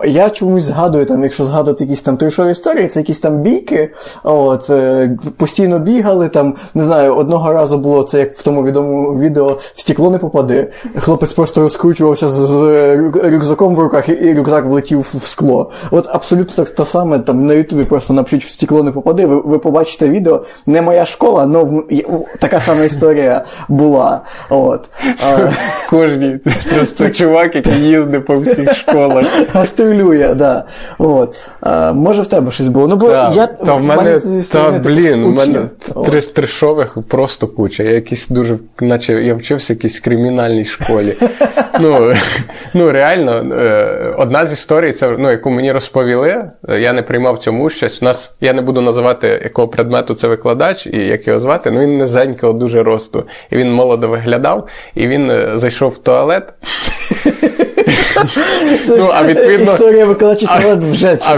Я чомусь згадую, там, якщо згадувати якісь там трешові історії, це якісь там бійки, от, е, постійно бігали, там, не знаю, одного разу було це як в тому відомому відео в стекло не попаде. Хлопець просто розкручувався з, з рюкзаком в руках, і, рюкзак влетів в скло. От абсолютно так те саме, там на Ютубі просто напишіть в стекло не попаде, ви, ви побачите відео, не моя школа, але така сама історія була. От. Кожній просто чувак, який їздить по всіх школах. Гастролює, да. От. А, може в тебе щось було. Ну, бо Та, я, та в мене, та, блін, у мене От. треш, трешових просто куча. Я якийсь дуже, наче я вчився в якійсь кримінальній школі. ну, ну, реально, е, одна з історій, це, ну, яку мені розповіли, е, я не приймав цьому участь. У нас, я не буду називати, якого предмету це викладач і як його звати, ну він низенького дуже росту. І він молодо виглядав, і він е, зайшов в туалет. Ну, а відповідно, Історія викладачів туалет вже а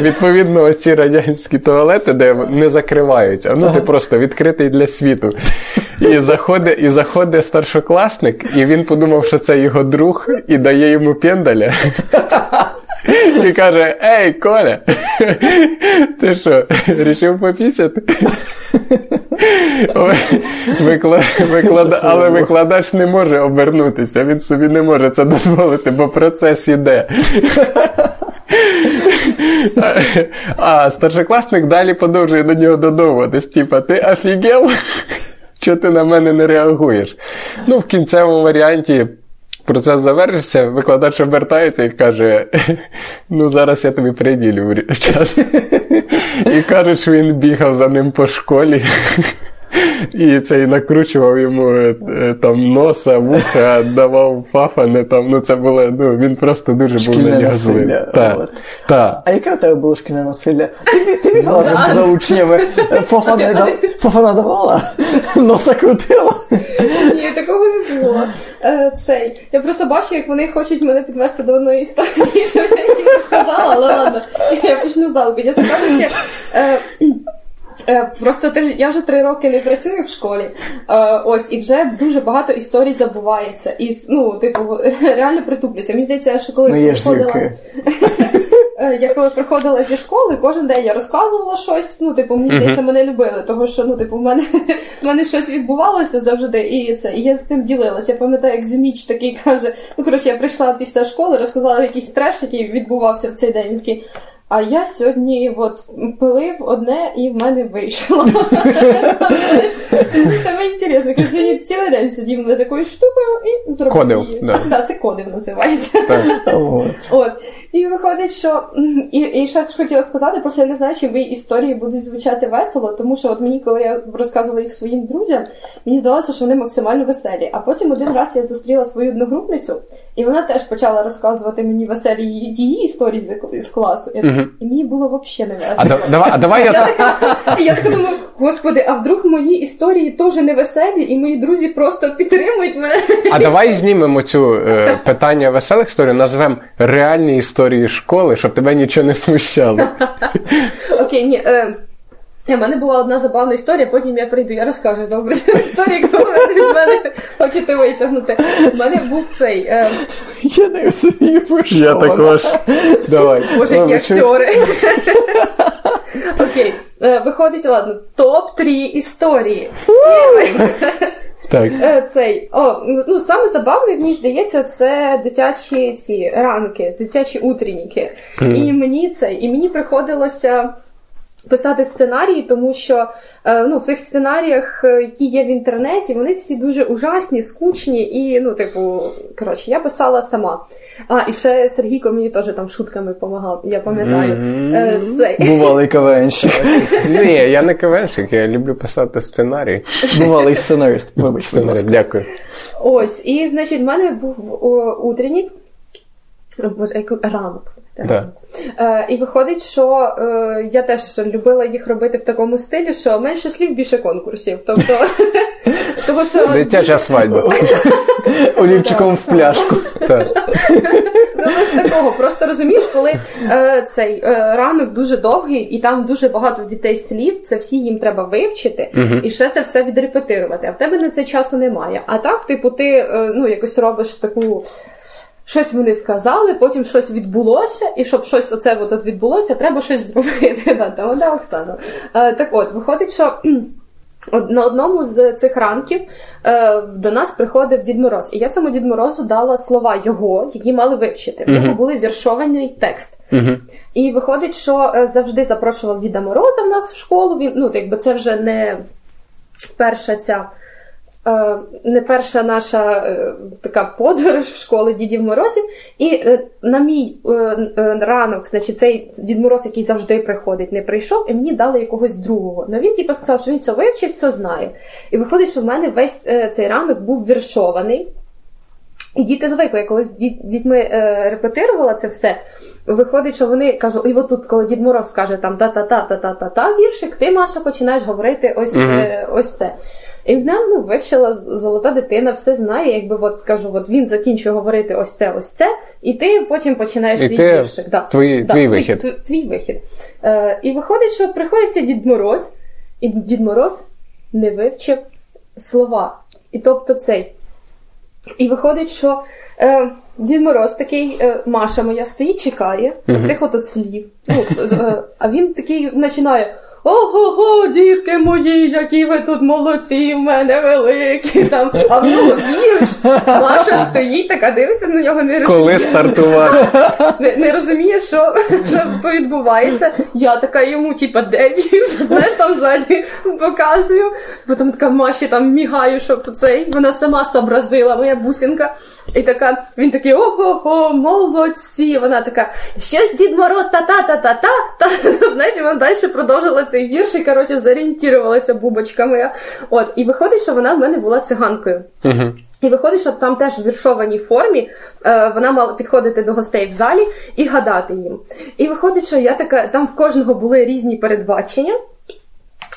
відповідно, ці радянські туалети, де не закриваються. Ну, ти просто відкритий для світу. І заходить, і заходить старшокласник, і він подумав, що це його друг, і дає йому пендаля. І каже: Ей, Коля, ти що, рішив попісяти? Ой, викла- виклада- Але викладач не може обернутися, він собі не може це дозволити, бо процес іде. А старшокласник далі продовжує до нього додовуватись, типа, ти офігел? Чого ти на мене не реагуєш? Ну, в кінцевому варіанті процес завершився, викладач обертається і каже: Ну, зараз я тобі приділю час. І каже, що він бігав за ним по школі. І цей накручував йому е, е, там носа, вуха, давав фафани там. Ну це було, ну він просто дуже був на нього злий. от. так. А яке у тебе було шкільне насилля? Ти, ти бігала за- за учнями, фофа не да- фофа надавала, носа крутила. Ні, такого не було. Е, цей. Я просто бачу, як вони хочуть мене підвести до одної історії, що я їм не сказала, але ладно, я почну здалеку. Чесно кажучи, просто ти, ж- я вже три роки не працюю в школі. Е, ось, і вже дуже багато історій забувається. І, ну, типу, реально притуплюся. Мені здається, що коли Ну є приходила- Е, Я коли приходила зі школи, кожен день я розказувала щось. Ну, типу, мені здається, мене любили, тому що ну, типу, в мене в мене щось відбувалося завжди, і це і я з цим ділилася. Я пам'ятаю, як Зюміч такий каже: ну коротше, я прийшла після школи, розказала якийсь треш, який відбувався в цей день. Він такий. А я сьогодні от пилив одне і в мене вийшло. Мені інтересно. Кажу, сьогодні цілий день сидів над такою штукою і зробив Кодив. Да, це кодив називається. От. І виходить, що і, і ще хотіла сказати, просто я не знаю, чи мої історії будуть звучати весело, тому що от мені, коли я розказувала їх своїм друзям, мені здалося, що вони максимально веселі. А потім один раз я зустріла свою одногрупницю, і вона теж почала розказувати мені веселі її, історії з, класу. І, Мгм. і мені було взагалі не А, давай, а давай я. Я така, я така думаю, господи, а вдруг мої історії теж не веселі, і мої друзі просто підтримують мене. А давай знімемо цю е, питання веселих історій, назвемо реальні історії школи, щоб тебе нічого не смущало. Окей, ні. Е... У мене була одна забавна історія, потім я прийду, я розкажу добру історію, яку ви від мене хочете витягнути. У мене був цей. Е... Я не розумію, про що Я вона. також. Давай. Боже, які актери. Окей, е, виходить, ладно, топ-3 історії. Так. Е, Цей о, ну саме забавне, мені здається, це дитячі ці ранки, дитячі утренніки. І мені це, і мені приходилося. Писати сценарії, тому що е, ну, в цих сценаріях, е, які є в інтернеті, вони всі дуже ужасні, скучні, і ну, типу, коротше, я писала сама. А, і ще Сергійко мені теж там шутками допомагав, я пам'ятаю. Е, цей. Бувалий КВНщик, Ні, я не кавенщик, я люблю писати сценарій. бувалий сценарист, вибач, будь Сценарій, ласка. Дякую. Ось, і значить, в мене був утреннік. Боже, як ранок. Да. Е, і виходить, що е, я теж любила їх робити в такому стилі, що менше слів, більше конкурсів. Тобто, тому що Дитяча свадьба. Олівчиком в пляшку. Ну, без такого. Просто розумієш, коли е, цей е, ранок дуже довгий, і там дуже багато дітей слів, це всі їм треба вивчити, і ще це все відрепетирувати. А в тебе на це часу немає. А так, типу, ти е, ну, якось робиш таку. Щось вони сказали, потім щось відбулося, і щоб щось оце от, от відбулося, треба щось зробити. Да, та, да, Оксана. Е, так от, виходить, що на одному з цих ранків е, до нас приходив Дід Мороз. І я цьому Дід Морозу дала слова його, які мали вивчити. В нього були віршований текст. І виходить, що е, завжди запрошував Діда Мороза в нас в школу. Він, ну, якби це вже не перша ця. Е, Не перша наша е, така подорож в школи Дідів Морозів. І е, на мій ранок, значить, цей Дід Мороз, який завжди приходить, не прийшов, і мені дали якогось другого. Ну він типу сказав, що він все вивчив, все знає. І виходить, що в мене весь цей ранок був віршований. І діти звикли, я коли з дітьми е, репетирувала це все, виходить, що вони кажуть, і от тут, коли Дід Мороз скаже там та-та-та-та-та-та-та віршик, ти, Маша, починаєш говорити ось, е, ось це. І в нам ну, вивчила золота дитина, все знає, якби от кажу, от він закінчує говорити ось це, ось це, і ти потім починаєш свій віршик. Да. Твій, да, твій твій вихід. Твій, твій вихід. Е, і виходить, що приходиться Дід Мороз, і Дід Мороз не вивчив слова. І тобто цей. І виходить, що е, Дід Мороз такий, е, Маша моя стоїть, чекає Мгм. цих от слів. Ну, е, а він такий починає. Ого-го, дітки мої, які ви тут молодці, в мене великі там. А в нього вірш. Маша стоїть, така дивиться на нього, не розуміє, Коли стартувати? не, не розуміє, що, що відбувається. Я така йому, типа, де вірш, знаєш, там ззаді показую. Потім така Маші там мігаю, щоб цей. Вона сама сообразила, моя бусинка. І така, він такий, ого-го, молодці. Вона така, щось Дід Мороз, та-та-та-та-та. Знаєш, вона далі продовжила цей вірш і, коротше, зорієнтувалася бубочка моя. От, і виходить, що вона в мене була циганкою. Мгм. І виходить, що там теж в віршованій формі е, вона мала підходити до гостей в залі і гадати їм. І виходить, що я така, там в кожного були різні передбачення.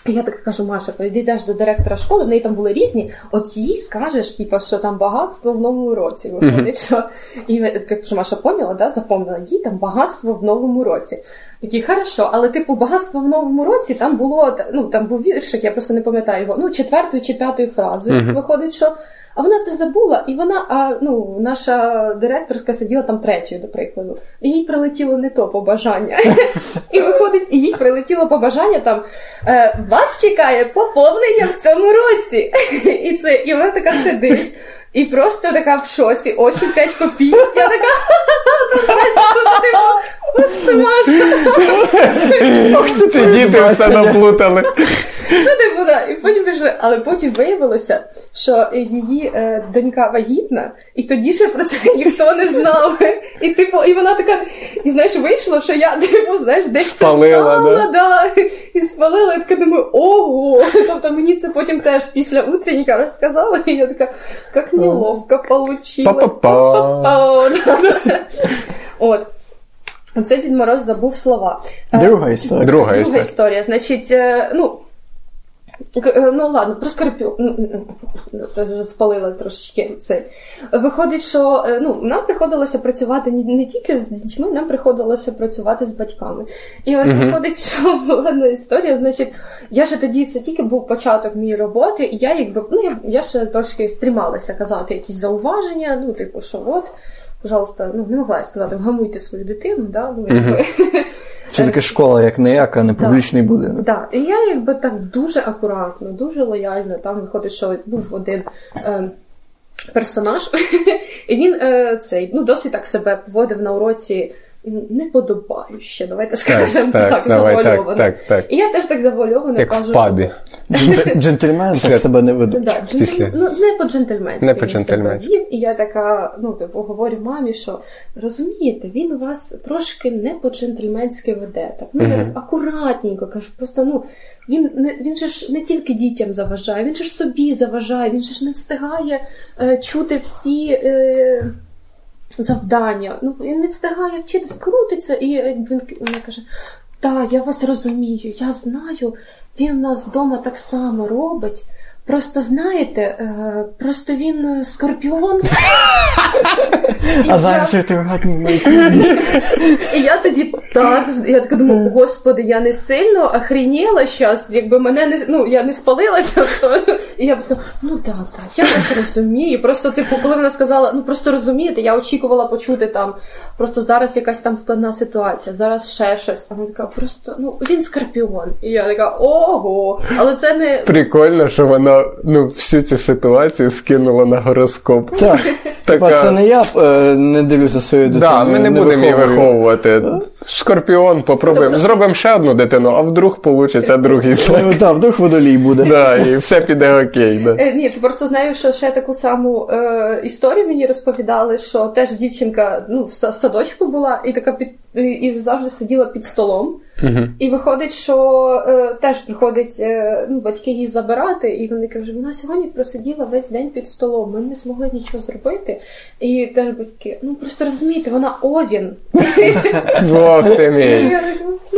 Я так кажу, Маша, підійдеш йдеш до директора школи, в неї там були різні, от їй скажеш, типу, що там багатство в новому році виходить. що... І я кажу, Маша поняла, да? запомнила, їй там багатство в новому році. Такі, хорошо, але типу багатство в новому році там було, ну там був віршик, я просто не пам'ятаю його, ну четвертою чи п'ятою фразою виходить, що. А вона це забула, і вона, а, ну, наша директорка сиділа там третьою, до прикладу, і їй прилетіло не то побажання. І виходить, і їй прилетіло побажання там е, вас чекає поповнення в цьому році. І це, і вона така сидить. І просто така в шоці, очі 5 копійок. Я така, «Та знаєш, що ти, це Маша. Ох, ці ці діти все наплутали. Ну, не буде. І потім пішли. Але потім виявилося, що її е, донька вагітна, і тоді ще про це ніхто не знав. І типу, і вона така, і знаєш, вийшло, що я типу, знаєш, десь це Спалила, знала, да? і спалила. І така думаю, ого. Тобто мені це потім теж після утренника розказала, і я така, як неловко получилось. От. Оце Дід Мороз забув слова. Е, Друга історія. Друга історія. Значить, е, ну. Е, Ну ладно, про скорпіон. Ну, спалила трошечки це. Виходить, що е, ну, нам приходилося працювати не, тільки з дітьми, нам приходилося працювати з батьками. І от Мгм. виходить, що була одна історія. Значить, я ж тоді це тільки був початок моєї роботи, і я якби ну я, я ще трошки стрімалася казати якісь зауваження. Ну, типу, що от. Пожалуйста, ну не могла я сказати, вгамуйте свою дитину, да? ну, якби. Це таки школа як не як, а не публічний будинок. Так, і я якби так дуже акуратно, дуже лояльно. Там виходить, що був один е, персонаж, і він е, цей ну досить так себе поводив на уроці неподобающе. Давайте скажемо так, Так, давай, так, завуальовано. так, так. І я теж так завуальовано Як кажу, в пабі. Джент- Джентльмен так себе не що веде. Да, джентль- Після. Ну, не по-джентльменськи. Не по-джентльменськи. І я така, ну, типу, говорю мамі, що розумієте, він вас трошки не по-джентльменськи веде. Так, ну, я акуратненько кажу, просто ну. Він не він же ж не тільки дітям заважає, він же ж собі заважає, він же ж не встигає е, чути всі е, завдання. Ну він не встигає вчитись, крутиться, і е, він вона каже: Та, я вас розумію, я знаю, він у нас вдома так само робить. Просто знаєте, е, просто він е, скорпіон. А зараз ретроградний Меркурій. і я тоді так, я така думаю, господи, я не сильно охрініла щас, якби мене не ну я не спалилася, то і я б така, ну так, так, я вас розумію. Просто, типу, коли вона сказала, ну просто розумієте, я очікувала почути там, просто зараз якась там складна ситуація, зараз ще щось. А вона така, просто ну він скорпіон. І я така, ого, але це не Прикольно, що вона ну, всю цю ситуацію скинула на гороскоп. Так. Така- це не я е, не дивлюся свою дитину. Да, ми не будемо її виховувати. Скорпіон, попробуємо. Тобто- Зробимо ще одну дитину, а вдруг получиться другий знак. Ну, Так, вдруг водолій буде. Да, і все піде окей. Да. Е, ні, це просто знаю, що ще таку саму е, історію мені розповідали, що теж дівчинка ну, в, са- в садочку була і така під, і завжди сиділа під столом. Угу. І виходить, що е, теж приходять е, ну, батьки її забирати, і вони кажуть, вона сьогодні просиділа весь день під столом, ми не змогли нічого зробити. І теж батьки, ну просто розумієте, вона овін. Бог ти мій.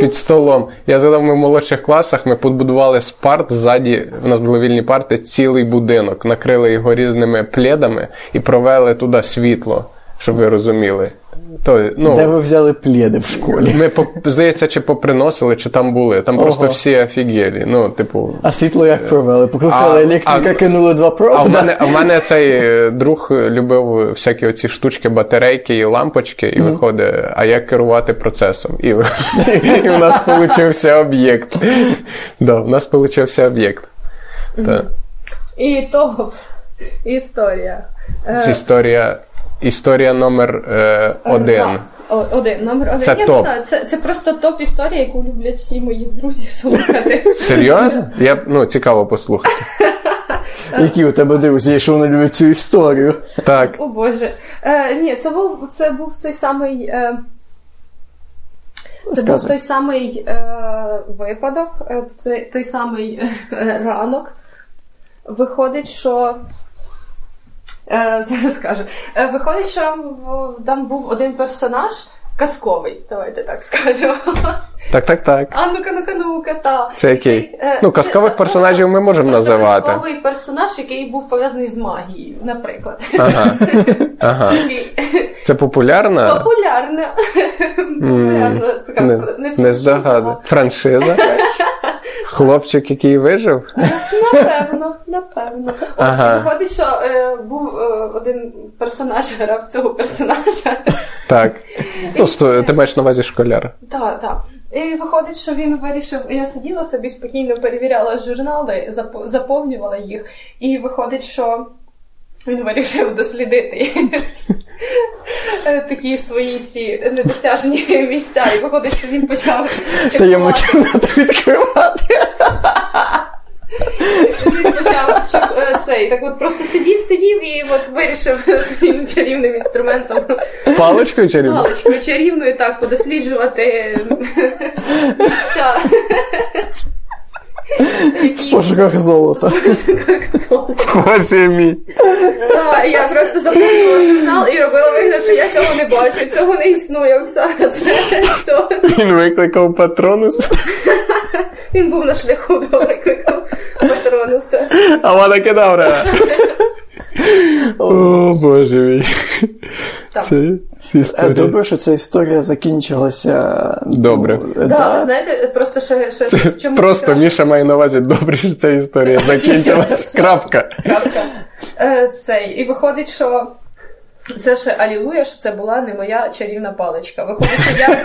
Під столом. Я згадав, ми в молодших класах ми побудували з парт ззаді. У нас були вільні парти, цілий будинок. Накрили його різними пледами і провели туди світло, щоб ви розуміли. То, ну, Де ви взяли плєди в школі? Ми по- здається, чи поприносили, чи там були. Там Ого. просто всі офігелі. Ну, типу. А світло як провели? Покликали А- електрика, а- кинули два А в мене, а в мене цей е, друг любив всякі оці штучки, батарейки і лампочки, і виходить, а як керувати процесом. І, і в нас получився об'єкт. Да, в нас получився об'єкт. І то історія. Е, історія, історія номер е, один. Раз. О, один. Номер один. Це Я топ. не знаю, це, це просто топ історія, яку люблять всі мої друзі слухати. Серйозно? Я, ну, цікаво послухати. Які у тебе друзі, що вони люблять цю історію? Так. О Боже. Е, ні, це був це був цей самий. Е, це був той самий е, випадок, е, той, той самий е, ранок. Виходить, що. Е, зараз скажу. Е, виходить, що в, там був один персонаж казковий, давайте так скажемо. Так, так, так. А ну-ка, ну-ка, ну-ка, та. Це який? е, Ну, казкових це персонажів ми можемо просто називати. Казковий персонаж, який був пов'язаний з магією, наприклад. Ага. Ага. Який- Це популярна? Популярна. Популярна така Не, не не франшиза, здогадую. Франшиза? Хлопчик, який вижив? Напевно, напевно. Ось Ага. і виходить, що е, був е, один персонаж грав цього персонажа. Так. Ну, сто- ти маєш на увазі школяр. Так, так. І виходить, що він вирішив. Я сиділа собі спокійно перевіряла журнали, запо- заповнювала їх, і виходить, що він вирішив дослідити такі свої ці недосяжні місця. І виходить, що він почав чекувати. відкривати. Він почав е, цей, так от просто сидів, сидів і от вирішив своїм чарівним інструментом Паличкою чарівною? паличкою чарівною так подосліджувати місця. В пошуках золота. золото. Боже мій. Так, Я просто заповнила журнал і робила вигляд, що я цього не бачу, цього не існує, Оксана. Це все. Він викликав патронус, Він був на шляху до виклику патронуса. а вона кидавра. О, боже мій. Так. Це історія. Добре, що ця історія закінчилася. Добре. Да, да. знаєте, просто ще, ще в чому Просто якраз- Міша має на увазі добре, що ця історія закінчилася. Крапка. Крапка. Е, цей. І виходить, що це ще алілуя, що це була не моя чарівна паличка. Виходить, що я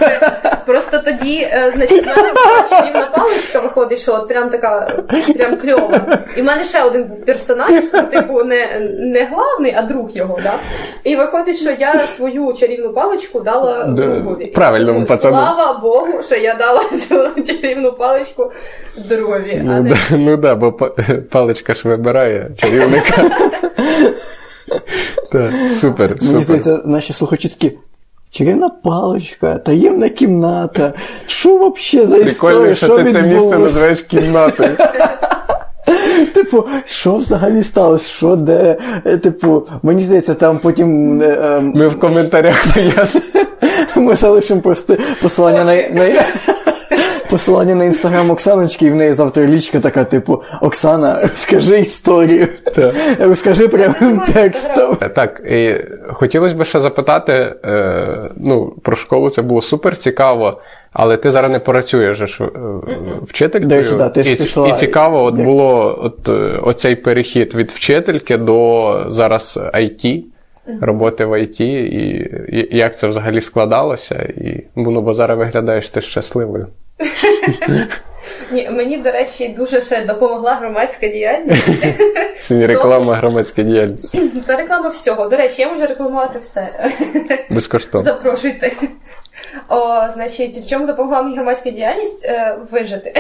просто тоді, е, значить, в мене була чарівна паличка, виходить, що от прям така, прям кльова. І в мене ще один був персонаж, ну, типу, не, не главний, а друг його, да? І виходить, що я свою чарівну паличку дала Да, другові. правильному Ну, пацану. Слава Богу, що я дала цю чарівну паличку другові, а Ну не ну да, бо паличка ж вибирає чарівника. Так, супер, Мені здається, наші слухачі такі. Чарівна паличка, таємна кімната. Що взагалі за Прикольно, історія? що ти це місце називаєш кімнатою. Типу, що взагалі сталося? Що де? Е, Типу, мені здається, там потім. е, ем, Ми в коментарях пояснимо. Ми залишимо просто посилання на посилання на інстаграм Оксаночки, і в неї завтра лічка така, типу, Оксана, розкажи історію. Так. Розкажи прямим текстом. Так, і хотілося б ще запитати: е, ну, про школу це було супер цікаво, але ти зараз не працюєш же е, вчителькою. Речі, да, ти ж і, пішла- і цікаво, от як- було от, е, оцей перехід від вчительки до зараз IT. Роботи в IT, і, і як це взагалі складалося, і ну, бо зараз виглядаєш ти щасливою. Ні, мені, до речі, дуже ще допомогла громадська діяльність. Це реклама громадська діяльність. Та реклама всього. До речі, я можу рекламувати все. Безкоштовно. Запрошуйте. О, Значить, в чому допомогла мені громадська діяльність е, вижити.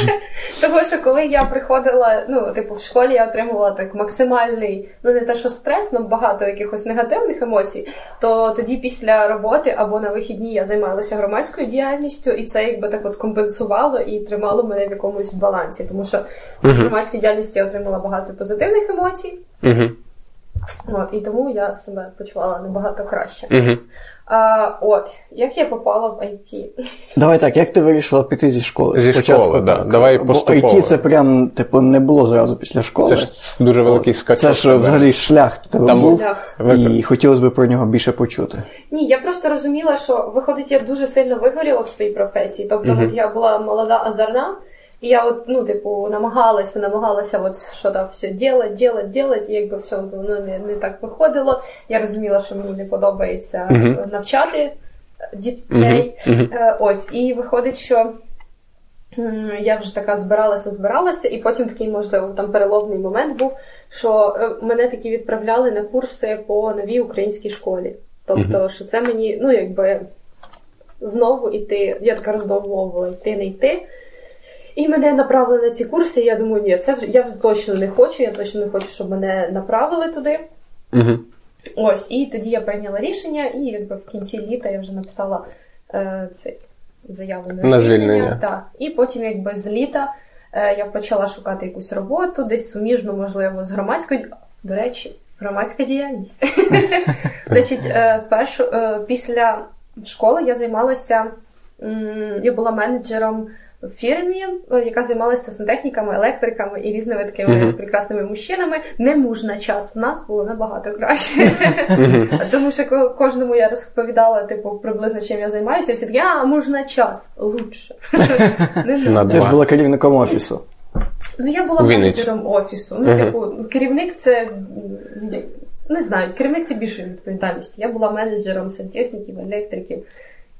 Тому що коли я приходила, ну, типу, в школі я отримувала так максимальний, ну не те, що стрес, але багато якихось негативних емоцій, то тоді після роботи або на вихідні я займалася громадською діяльністю, і це якби так от компенсувало і тримало мене в якомусь балансі. Тому що в громадській діяльності я отримала багато позитивних емоцій. От, І тому я себе почувала набагато краще. Угу. А, От, як я попала в IT? Давай так, як ти вирішила піти зі школи? Зі Спочатку, школи, да. так. Давай Бо поступово. IT це прям, типу, не було зразу після школи. Це ж дуже великий скачок. Це ж взагалі шлях тебе Там був, Шлях. і хотілося б про нього більше почути. Ні, я просто розуміла, що виходить, я дуже сильно вигоріла в своїй професії. Тобто, Мгм. от я була молода, азарна, і я от, ну, типу, намагалася, намагалася от що там все делать, делать, делать, і якби все воно не, не так виходило. Я розуміла, що мені не подобається Мгм. е, навчати дітей. Мгм. Мгм. Е, Ось, і виходить, що. Я вже така збиралася, збиралася, і потім такий, можливо, там переломний момент був, що мене таки відправляли на курси по новій українській школі. Тобто, що це мені, ну, якби знову йти, я така роздумовувала, йти, не йти. І мене направили на ці курси, я думаю, ні, це вже я вже точно не хочу, я точно не хочу, щоб мене направили туди. Мгм. Ось, і тоді я прийняла рішення, і якби в кінці літа я вже написала е, цей заяву на, На звільнення. Так. І потім, якби з літа е, я почала шукати якусь роботу, десь суміжну, можливо, з громадською. До речі, громадська діяльність. Значить, е, першу, е, після школи я займалася, я була менеджером в фірмі, е, яка займалася сантехніками, електриками і різними такими Мгм. прекрасними мужчинами. Не муж на час в нас було набагато краще. Мгм. Тому що кожному я розповідала, типу, приблизно чим я займаюся, і всі такі, а муж на час лучше. Ти ж була керівником офісу. Ну я була менеджером офісу. Ну, типу, керівник це не знаю, керівник це більше відповідальності. Я була менеджером сантехніків, електриків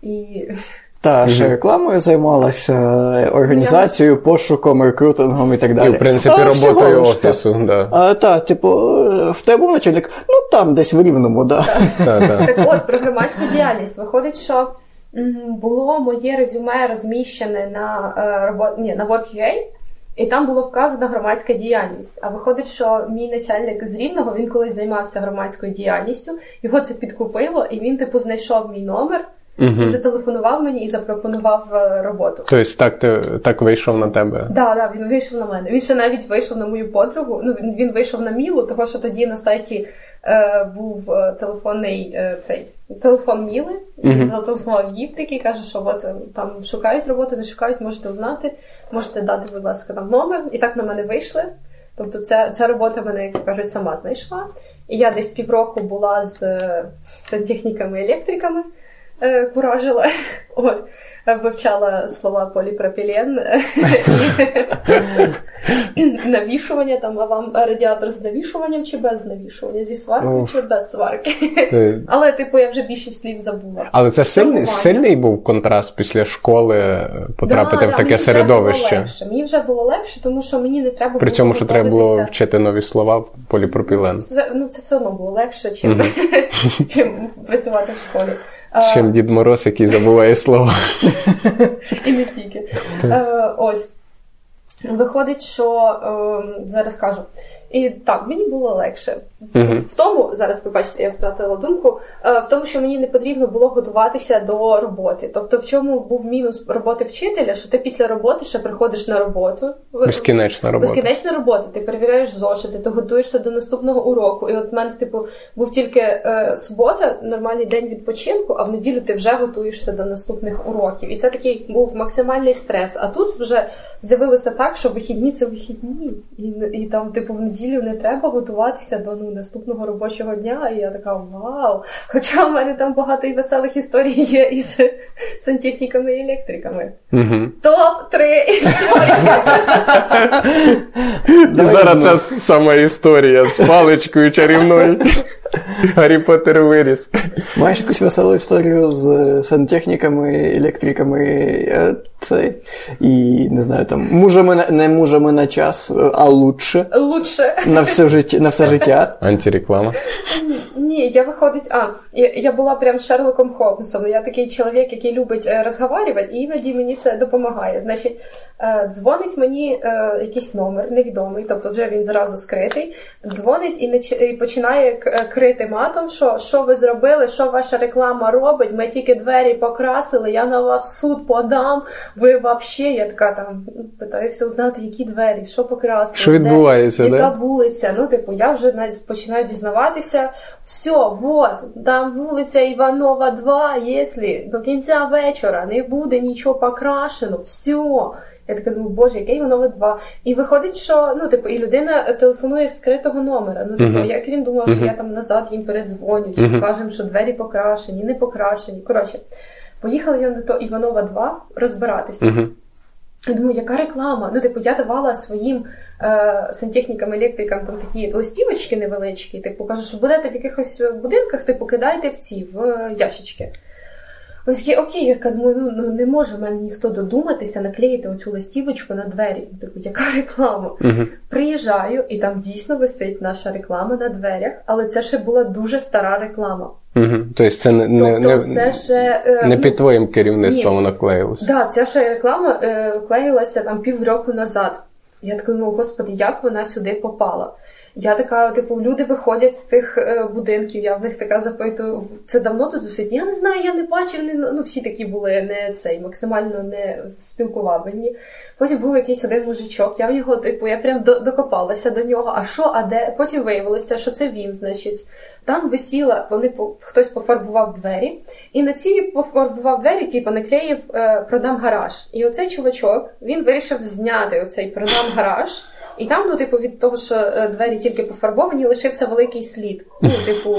і Та ще Мгм. рекламою займалася, організацією, пошуком, рекрутингом і так І, далі. в принципі, А, всього роботою лиш так. офісу. Да. А, та, типу, в тебе начальник? Ну там, десь в рівному, да. Та, та. Так от, про громадську діяльність. Виходить, що було моє резюме розміщене на е, робо... Ні, на Work.ua, і там було вказана громадська діяльність. А виходить, що мій начальник з Рівного він колись займався громадською діяльністю, його це підкупило, і він, типу, знайшов мій номер і зателефонував мені і запропонував е, роботу. Тобто так, ти, так вийшов на тебе. Да, да, він вийшов на мене. Він ще навіть вийшов на мою подругу. Ну він, він вийшов на Мілу, того що тоді на сайті е, був е, телефонний е, цей телефон Міли. Мгм. зателефонував їй такий, каже, що от е, там шукають роботу, не шукають, можете узнати, можете дати, будь ласка, там номер. І так на мене вийшли. Тобто, ця, ця робота мене, як кажуть, сама знайшла. І я десь півроку була з, е, з сантехніками електриками, е, куражила. От. Вивчала слова поліпропілен навішування, там, а вам радіатор з навішуванням чи без навішування, зі сваркою чи без сварки. Але, типу, я вже більшість слів забула. Але це сильний, сильний був контраст після школи е, потрапити в таке було середовище. Мені вже було легше, тому що мені не треба При цьому, що треба було вчити нові слова поліпропілен. Ну, це все одно було легше, чим, працювати в школі. Чим Дід Мороз, який забуває слова. І не тільки. Е, ось. Виходить, що е, зараз кажу. І так, мені було легше. Мгм. В тому, зараз побачите, я втратила думку, е, в тому, що мені не потрібно було готуватися до роботи. Тобто, в чому був мінус роботи вчителя, що ти після роботи ще приходиш на роботу. Безкінечна робота. Безкінечна робота. Ти перевіряєш зошити, ти готуєшся до наступного уроку. І от в мене, типу, був тільки е, субота, нормальний день відпочинку, а в неділю ти вже готуєшся до наступних уроків. І це такий був максимальний стрес. А тут вже з'явилося так, що вихідні це вихідні. І, і там, типу, в неділю не треба готуватися до ну, наступного робочого дня. І я така вау! Хоча в мене там багато і веселих історій є із сантехніками і електриками. Угу. Топ-3 історії. Зараз це сама історія з паличкою чарівною. Гаррі Поттер виріс. Маєш якусь веселу історію з е, сантехніками, електриками, е, цей, і не знаю, там, мужами на- не мужами на час, е, а лучше Лучше. на все життя. На все життя. Антиреклама. Ні, я виходить, а я, я була прям Шерлоком Холмсом. Я такий чоловік, який любить розговорювати, і іноді мені це допомагає. Значить, дзвонить мені е, якийсь номер невідомий, тобто вже він зразу скритий. Дзвонить і, нач- і починає к- е, крити матом, що що ви зробили, що ваша реклама робить. Ми тільки двері покрасили, я на вас в суд подам. Ви взагалі, я така там питаюся узнати, які двері, що покрасили, Що де- відбувається, яка да? вулиця. Ну, типу, я вже навіть починаю дізнаватися. Все, вот, там вулиця Іванова 2, якщо до кінця вечора не буде нічого покрашено, все. Я така думаю, боже, яке Іванова 2. І виходить, що ну, типу, і людина телефонує з скритого номера. Ну, типу, Мгм. як він думав, що я там назад їм передзвоню, чи Мгм. скажемо, що двері покрашені, не покрашені. Коротше, поїхала я на то Іванова 2 розбиратися. Угу. Я думаю, яка реклама? Ну, типу, я давала своїм е, сантехнікам, електрикам там такі листівочки невеличкі. Типу, кажу, що будете в якихось будинках, типу, кидайте в ці в е, ящички. Ось такі, окей, я кажу, думаю, ну, ну не може в мене ніхто додуматися наклеїти оцю листівочку на двері. Ну, Типу, яка реклама? Угу. Приїжджаю, і там дійсно висить наша реклама на дверях, але це ще була дуже стара реклама. Угу. Тобто це не, не, Тобто, не, це ще е, не ну, під твоїм керівництвом ні. воно клеїлося. Да, ця ще реклама е, клеїлася там півроку назад. Я така думаю, господи, як вона сюди попала? Я така, типу, люди виходять з цих е, будинків, я в них така запитую, це давно тут висить? Я не знаю, я не бачив, не, ну всі такі були не цей, максимально не спілкувабельні. Потім був якийсь один мужичок, я в нього, типу, я прям докопалася до нього, а що, а де? Потім виявилося, що це він, значить. Там висіла, вони хтось пофарбував двері, і на цій пофарбував двері, типу, наклеїв е, продам гараж. І оцей чувачок він вирішив зняти оцей продам гараж. І там, ну, типу, від того, що е, двері тільки пофарбовані, лишився великий слід. Ну, типу.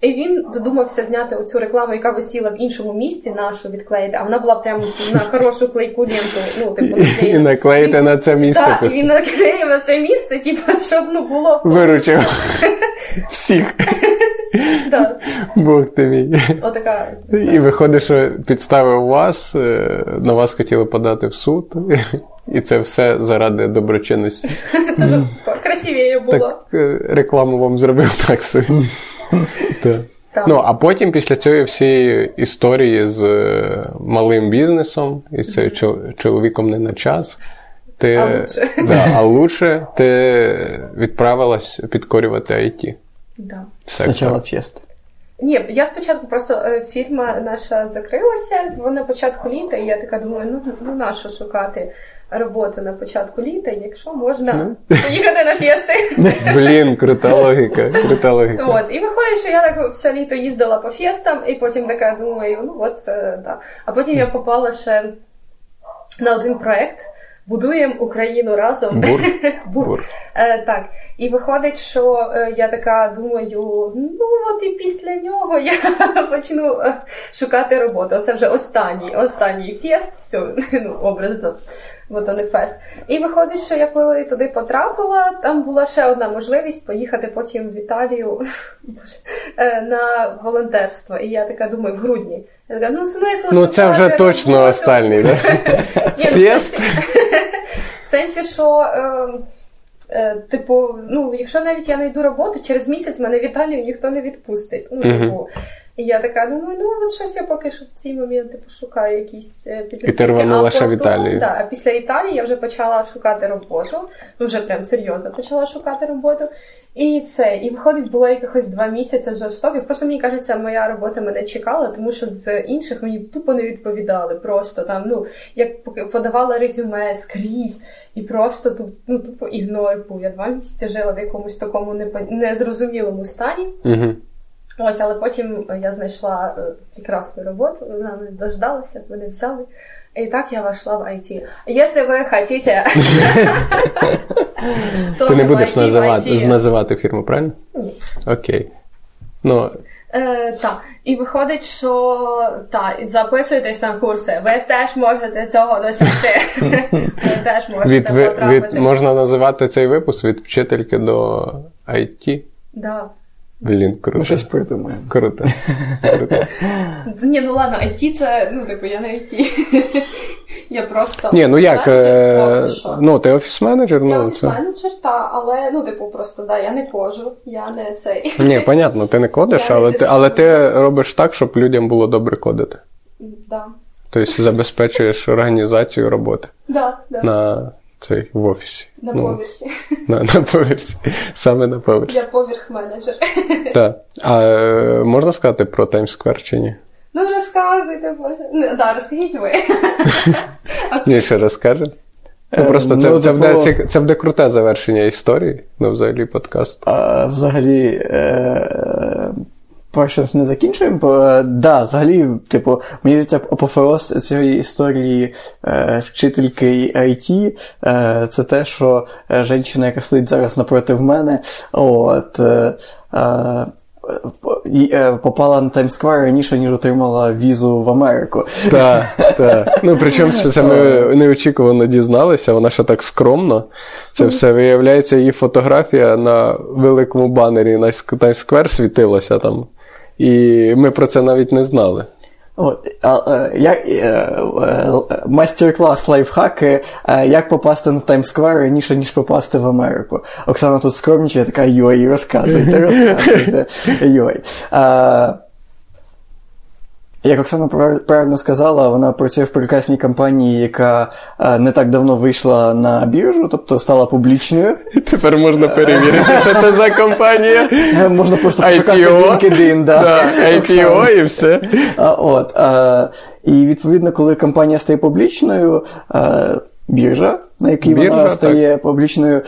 І він додумався зняти оцю рекламу, яка висіла в іншому місці, нашу відклеїти, а вона була прямо на хорошу клейку ленту. Ну, типу, І наклеїти Він- на це місце. Так, він наклеїв на це місце, типу, щоб ну було. Виручив всіх. Да, Бог ти мій. отака. І виходить, що підставив вас, е, на вас хотіли подати в суд, і це все заради доброчинності. Це ж красивіше було. Так е, рекламу вам зробив так собі. Так. Так. Ну, а потім після цієї всієї історії з е, малим бізнесом і з чол- чоловіком не на час. Ти, А лучше. Да, а лучше ти відправилась підкорювати IT. Да. Спочатку фест. Ні, я спочатку просто е, фірма наша закрилася вона на початку літа, і я така думаю, ну, ну на що шукати роботу на початку літа, якщо можна поїхати на фести. Блін, крута логіка. Крута логіка. От, і виходить, що я так все літо їздила по фестам, і потім така думаю, ну от це да. А потім я попала ще на один проект. Будуємо Україну разом. Бур? Бур. Бур. Е, так. І виходить, що е, я така думаю, ну от і після нього я почну е, шукати роботу. Це вже останній, останній фест, все, ну, образно. От не фест. І виходить, що я коли туди потрапила, там була ще одна можливість поїхати потім в Італію е, на волонтерство. І я така думаю, в грудні. Я така, ну смисл. Ну, це вже точно останній, да? Ну, Фест. В сенсі, що. Е, е, Типу, ну, якщо навіть я знайду роботу, через місяць мене в Італію ніхто не відпустить. Ну, типу, і я така думаю, ну от щось я поки що в ці моменти пошукаю якісь е, підробітки. І ти рванула А ще в Італію. Да, а після Італії я вже почала шукати роботу. Ну, вже прям серйозно почала шукати роботу. І це, і виходить, було якихось два місяці жорстоких. Просто мені кажеться, моя робота мене чекала, тому що з інших мені тупо не відповідали. Просто там, ну, як подавала резюме скрізь, і просто ну, тупо ігнор був. Я два місяці жила в якомусь такому непон- незрозумілому стані. Угу. Ось, але потім я знайшла е, прекрасну роботу, вона не дождалася, мене взяли. І так я вошла в IT. Якщо ви хочете... Ти не будеш називати, фірму, правильно? Ні. Окей. Ну, Е, так, і виходить, що так, записуйтесь на курси. Ви теж можете цього досягти. Ви теж можете потрапити. можна називати цей випуск від вчительки до IT. Да. Блін, круто. Ми щось придумаємо. Круто. Круто. Ні, ну ладно, IT це, ну, типу, я не IT. Я просто. Ні, ну як, менеджер е, ну, ти офіс-менеджер, Я ну це. офіс-менеджер, та, але ну, типу, просто да, я не кожу, я не цей. Ні, понятно, ти не кодиш, Я не але ти, але ти робиш так, щоб людям було добре кодити. Да. Тобто забезпечуєш організацію роботи Да, да. на цей в офісі. На Ну, поверсі. На, на поверсі. Саме на поверсі. Я поверх менеджер. Так. А е, можна сказати про Times Square чи ні? Ну розказуйте, боже. Ну, да, розкажіть ви. Ні, ще розкаже. Ну, Е, просто це, ну, це, буде, ці- це буде круте завершення історії, ну, взагалі, подкасту. А, взагалі, е, про щось не закінчуємо. Бо, е, да, взагалі, типу, мені здається, апофеоз цієї історії е, вчительки IT е, це те, що е, жінка, яка сидить зараз напроти мене, от. Е, е, попала на Таймсквер раніше, ніж отримала візу в Америку. Так, так. Ну, причому це, це ми неочікувано дізналися, вона ще так скромно. Це все виявляється, її фотографія на великому банері на Times Square світилася там. І ми про це навіть не знали. Е, як, е, е, майстер-клас лайфхаки, як попасти на Таймсквер раніше, ніж попасти в Америку. Оксана тут скромнічає, така йой, розказуйте, розказуйте. Йой. Е, як Оксана правильно сказала, вона працює в прекрасній компанії, яка е, не так давно вийшла на біржу, тобто стала публічною. Тепер можна перевірити, що це за компанія. Е, Можна просто пошукати IPO. LinkedIn, да. Да, IPO і все. От, і відповідно, коли компанія стає публічною, біржа, на якій Біржа, вона так. стає публічною,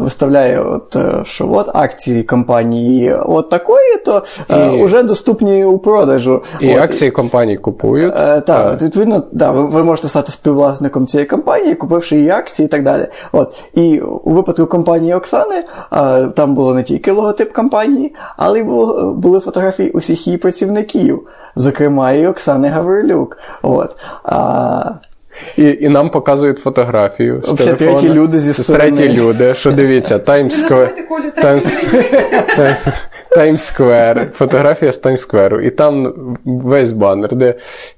виставляє, от, е, що от акції компанії от такої, то І- вже доступні у продажу. І От, акції компаній купують. Е, так, відповідно, да, ви, ви можете стати співвласником цієї компанії, купивши її акції і так далі. От. І у випадку компанії Оксани е, там було не тільки логотип компанії, але й було, були фотографії усіх її працівників, зокрема і Оксани Гаврилюк. От. А, І, і нам показують фотографію. З телефона. треті люди зі сторони. треті люди, що дивіться, Times Square, фотографія з Times Square. І там весь банер, де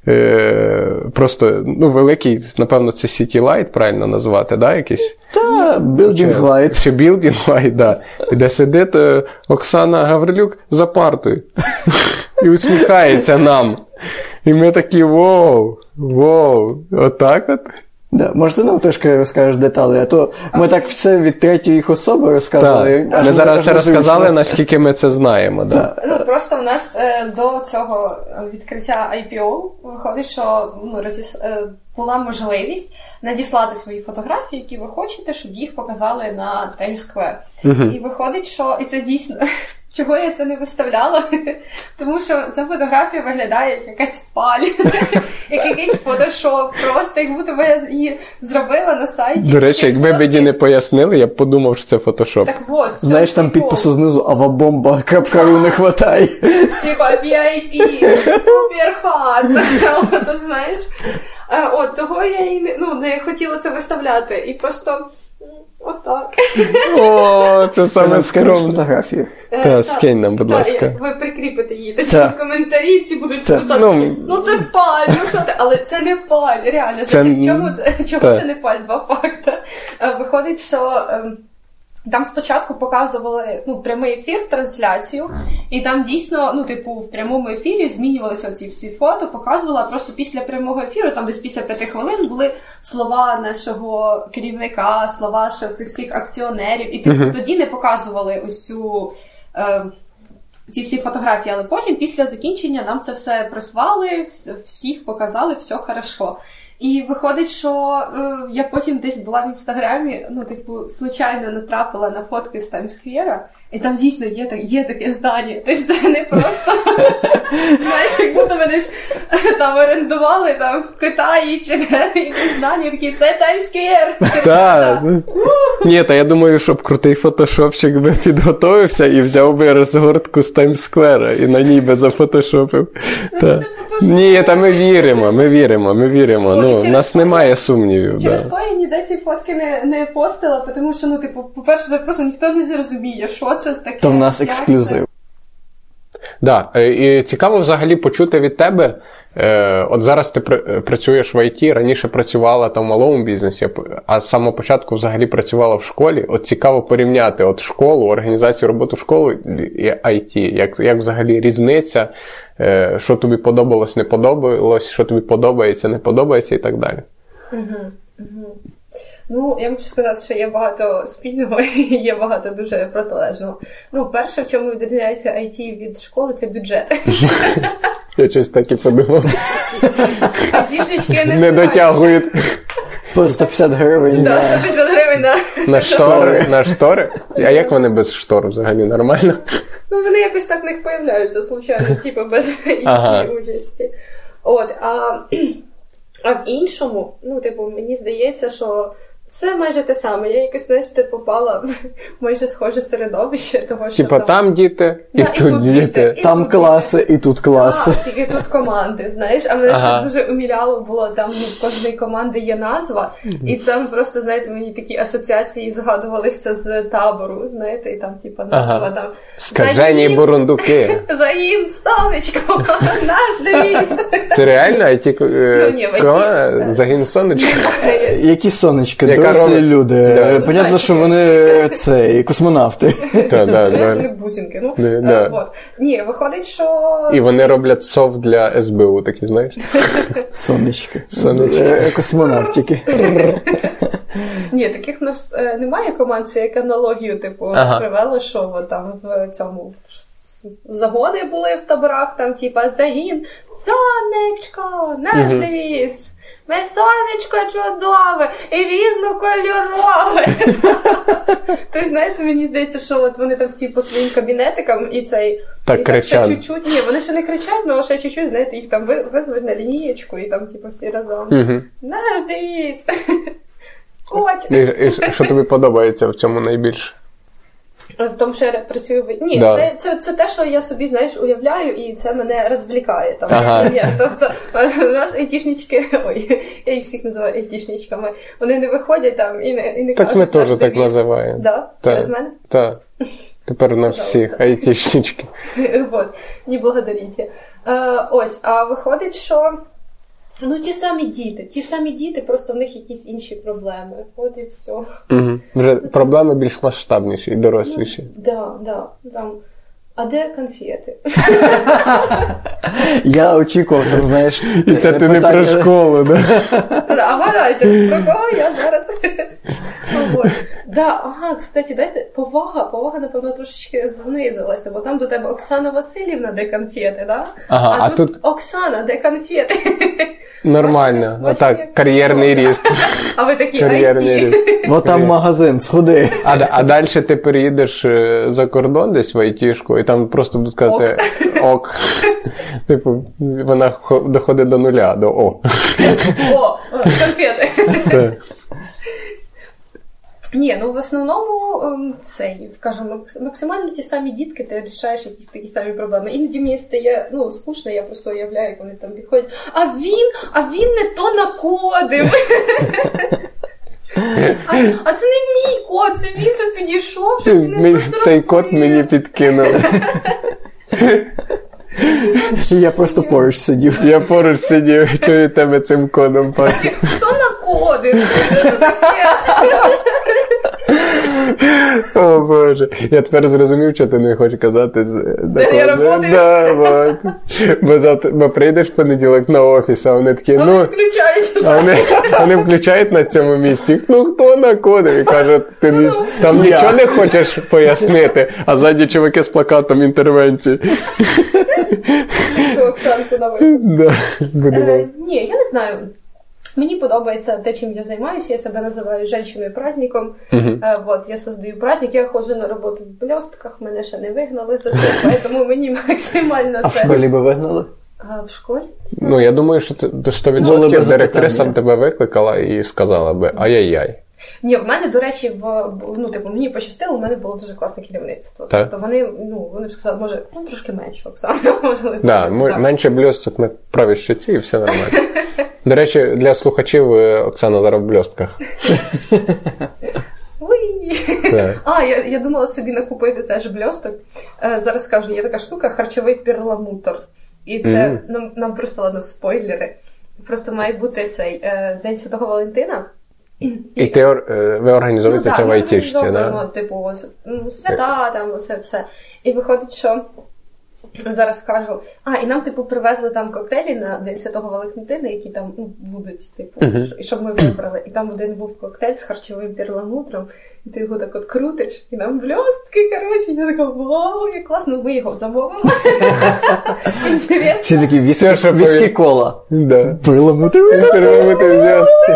е, просто ну, великий, напевно, це City Light, правильно назвати, да, якийсь? та Building Light. Чи Building Light, да. І де сидить е, Оксана Гаврилюк за партою і усміхається нам. І ми такі воу, воу, отак от. Да. Може, ти нам трошки розкажеш деталі, а то ми так все від третьої їх особи розказували. Так. Ми зараз зручно. розказали, наскільки ми це знаємо. Да. Ну просто в нас е, до цього відкриття IPO виходить, що ну розіс... е, була можливість надіслати свої фотографії, які ви хочете, щоб їх показали на Times Square. І виходить, що і це дійсно. Чого я це не виставляла? Тому що ця фотографія виглядає як якась паль, як якийсь фотошоп, просто як будто би я її зробила на сайті. До речі, якби мені не пояснили, я б подумав, що це фотошоп. Так от, Знаєш, там підпису знизу авабомба.ру не хватає. Типа VIP, супер хат. От, знаєш. Е, От того я і не, ну, не хотіла це виставляти. І просто отак. О, це саме скромно. фотографію. Е, Та, скинь нам, будь ласка. Ви прикріпите її в коментарі, всі будуть писати. ну, Ну, це паль, ну що ти? Але це не паль, реально. Чому це, чому це не паль? Два факти. Е, Виходить, що. Там спочатку показували ну, прямий ефір, трансляцію, і там дійсно, ну, типу, в прямому ефірі змінювалися оці всі фото, показувала просто після прямого ефіру, там десь після п'яти хвилин були слова нашого керівника, слова ще цих всіх акціонерів, і типу, тоді не показували ось цю. Е, ці всі фотографії, але потім, після закінчення, нам це все прислали, всіх показали, все хорошо. І виходить, що е, я потім десь була в інстаграмі, ну, типу, случайно натрапила на фотки з Таймсквера, і там дійсно є, так- є таке здання. Тобто це не просто знаєш, як будто ми десь там орендували там в Китаї чи де якісь здання, такі це Times Square. Так. Ні, та я думаю, щоб крутий фотошопчик би підготовився і взяв би розгортку з Times Square 'а і на ній би зафотошопив. Фотошоп. Ні, та ми віримо, ми віримо, ми віримо. Ну, нас немає сумнівів. Через то я ніде ці фотки не, постила, тому що, ну, типу, по-перше, просто ніхто не зрозуміє, що це таке. То в нас ексклюзив. Да. Е, і цікаво взагалі почути від тебе. Е, От зараз ти працюєш в ІТ, раніше працювала там в малому бізнесі, а з самого початку взагалі працювала в школі. От цікаво порівняти от школу, організацію роботи в школу і IT. Як, як взагалі різниця, е, що тобі подобалось, не подобалось, що тобі подобається, не подобається і так далі. Ну, я можу сказати, що є багато спільного і є багато дуже протилежного. Ну, перше, в чому відрізняється IT від школи, це бюджет. Я щось так і подумав. Не Не дотягують По 150 гривень. Да, 150 гривень на на штори. На штори. А як вони без штор взагалі нормально? Ну, вони якось так в них появляються, случайно, типу, без їхньої Ага. участі. От, а, а в іншому, ну, типу, мені здається, що все майже те саме. Я якось, знаєш, ти попала в майже схоже середовище, того що Типа там діти, і Да, тут діти. і Там тут класи, і тут класи. А, тільки тут команди, знаєш, а мене Ага. ще дуже уміляло було там ну, в кожної команди є назва, і це просто, знаєте, мені такі асоціації згадувалися з табору, знаєте, і там, типа, назва Ага. там Скажені Загін- бурундуки. Загін, сонечко, наш девіз. Це реально IT Ну, ні, IT. загін сонечка. Які сонечки, дорослі люди. Да. Е, Понятно, що вони е, це, космонавти. Та, да, да. бусинки. Ну, Да, е, Ні, виходить, що І вони роблять сов для СБУ, такі, знаєш? Сонечки. Сонечки. Космонавтики. ні, таких в нас немає команд, це як аналогію, типу, Ага. привели, що там в цьому загони були в таборах, там, типа, загін, сонечко, наш девіз. Ми сонечко чудове і різнокольорове. Тобто, знаєте, мені здається, що от вони там всі по своїм кабінетикам і цей. Так і кричать. ще чуть-чуть. Ні, вони ще не кричать, але ще чуть-чуть, знаєте, їх там ви- визвуть на лінієчку і там, типу, всі разом. Угу. От. І, і що тобі подобається в цьому найбільше? В тому, що я працюю в ні, Да. це, це, це те, що я собі знаєш уявляю, і це мене розвлікає. Там Ага. Ні, тобто у нас айтішнички, ой, я їх всіх називаю айтішничками. Вони не виходять там і не і не Так кажуть, ми теж так називаємо. Да? Так. Через мене? Так. Тепер на всіх айтішнички. вот, не благодарите. Е, ось, а виходить, що ну ті самі діти, ті самі діти, просто в них якісь інші проблеми. От і все. Угу. Вже проблеми більш масштабніші і доросліші. Да, да, там. А де конфети? Я очікував, там, знаєш. І це ти не про школу, да? А вгадайте, про кого я зараз? От. Да, ага, кстати, дайте повага, повага, напевно, трошечки знизилася, бо там до тебе Оксана Васильівна, де конфети, да? Ага, а, а тут, тут Оксана, де конфети. нормально. А так, кар'єрний ріст. А ви такі Кар'єрний IT. ріст. Бо там магазин, сходи. А, а далі ти переїдеш е, за кордон десь в айтішку, і там просто будуть казати ок. Типу, вона хо- доходить до нуля, до О. О, конфети. Ні, ну в основному ем, цей, кажу, максимально ті самі дітки, ти рішаєш якісь такі самі проблеми. Іноді мені стає ну, скучно, я просто уявляю, як вони там підходять. А він, а він не то накодив. А, а це не мій код, це він тут підійшов, щось не то Цей код мені підкинули. Я просто поруч сидів. Я поруч сидів, чую тебе цим кодом. Хто накодив? О Боже. Я тепер зрозумів, що ти не хочеш казати я? Да. Бо завтра бо прийдеш в понеділок на офіс, а вони такі, ну. А вони, вони включають на цьому місці. Ну хто накодив? І кажуть, ти ні, там нічого не хочеш пояснити, а ззаді чуваки з плакатом інтервенції. Оксанку на вихід. Да. Е, ні, я не знаю. Мені подобається те, чим я займаюся. Я себе називаю жінкою праздником. Е, вот, я создаю праздник, я ходжу на роботу в бльостках, мене ще не вигнали за це, тому мені максимально А в школі би вигнали? А в школі? Ну, я думаю, що ти до Були 100% директриса б тебе викликала і сказала би ай-яй-яй. Ні, в мене, до речі, в ну, типу, мені пощастило, у мене було дуже класне керівництво. Так. Тобто вони, ну, вони б сказали, може, ну трошки менше Оксана, можливо. Да, Так. менше бльосток на правій щоці і все нормально. До речі, для слухачів е, Оксана зараз в бльостках. А, я, я думала собі накупити теж бльосток. Е, зараз скажу, є така штука харчовий перламутр. І це Мгм. нам, нам просто ладно спойлери. Просто має бути цей е, День Святого Валентина. І ти, е, ви організовуєте Ну, це так, в айтішці, да? Типу, ну, свята, там, усе все. І виходить, що зараз скажу. А, і нам, типу, привезли там коктейлі на День Святого Валентина, які там ну, будуть, типу, Мгм. і щоб ми вибрали. І там один був коктейль з харчовим перламутром, і ти його так от крутиш, і нам бльостки, коротше, я така, вау, як класно, ми його замовимо. Інтересно. Всі такі віскі, кола. Да. Перламутр. Зв'язки.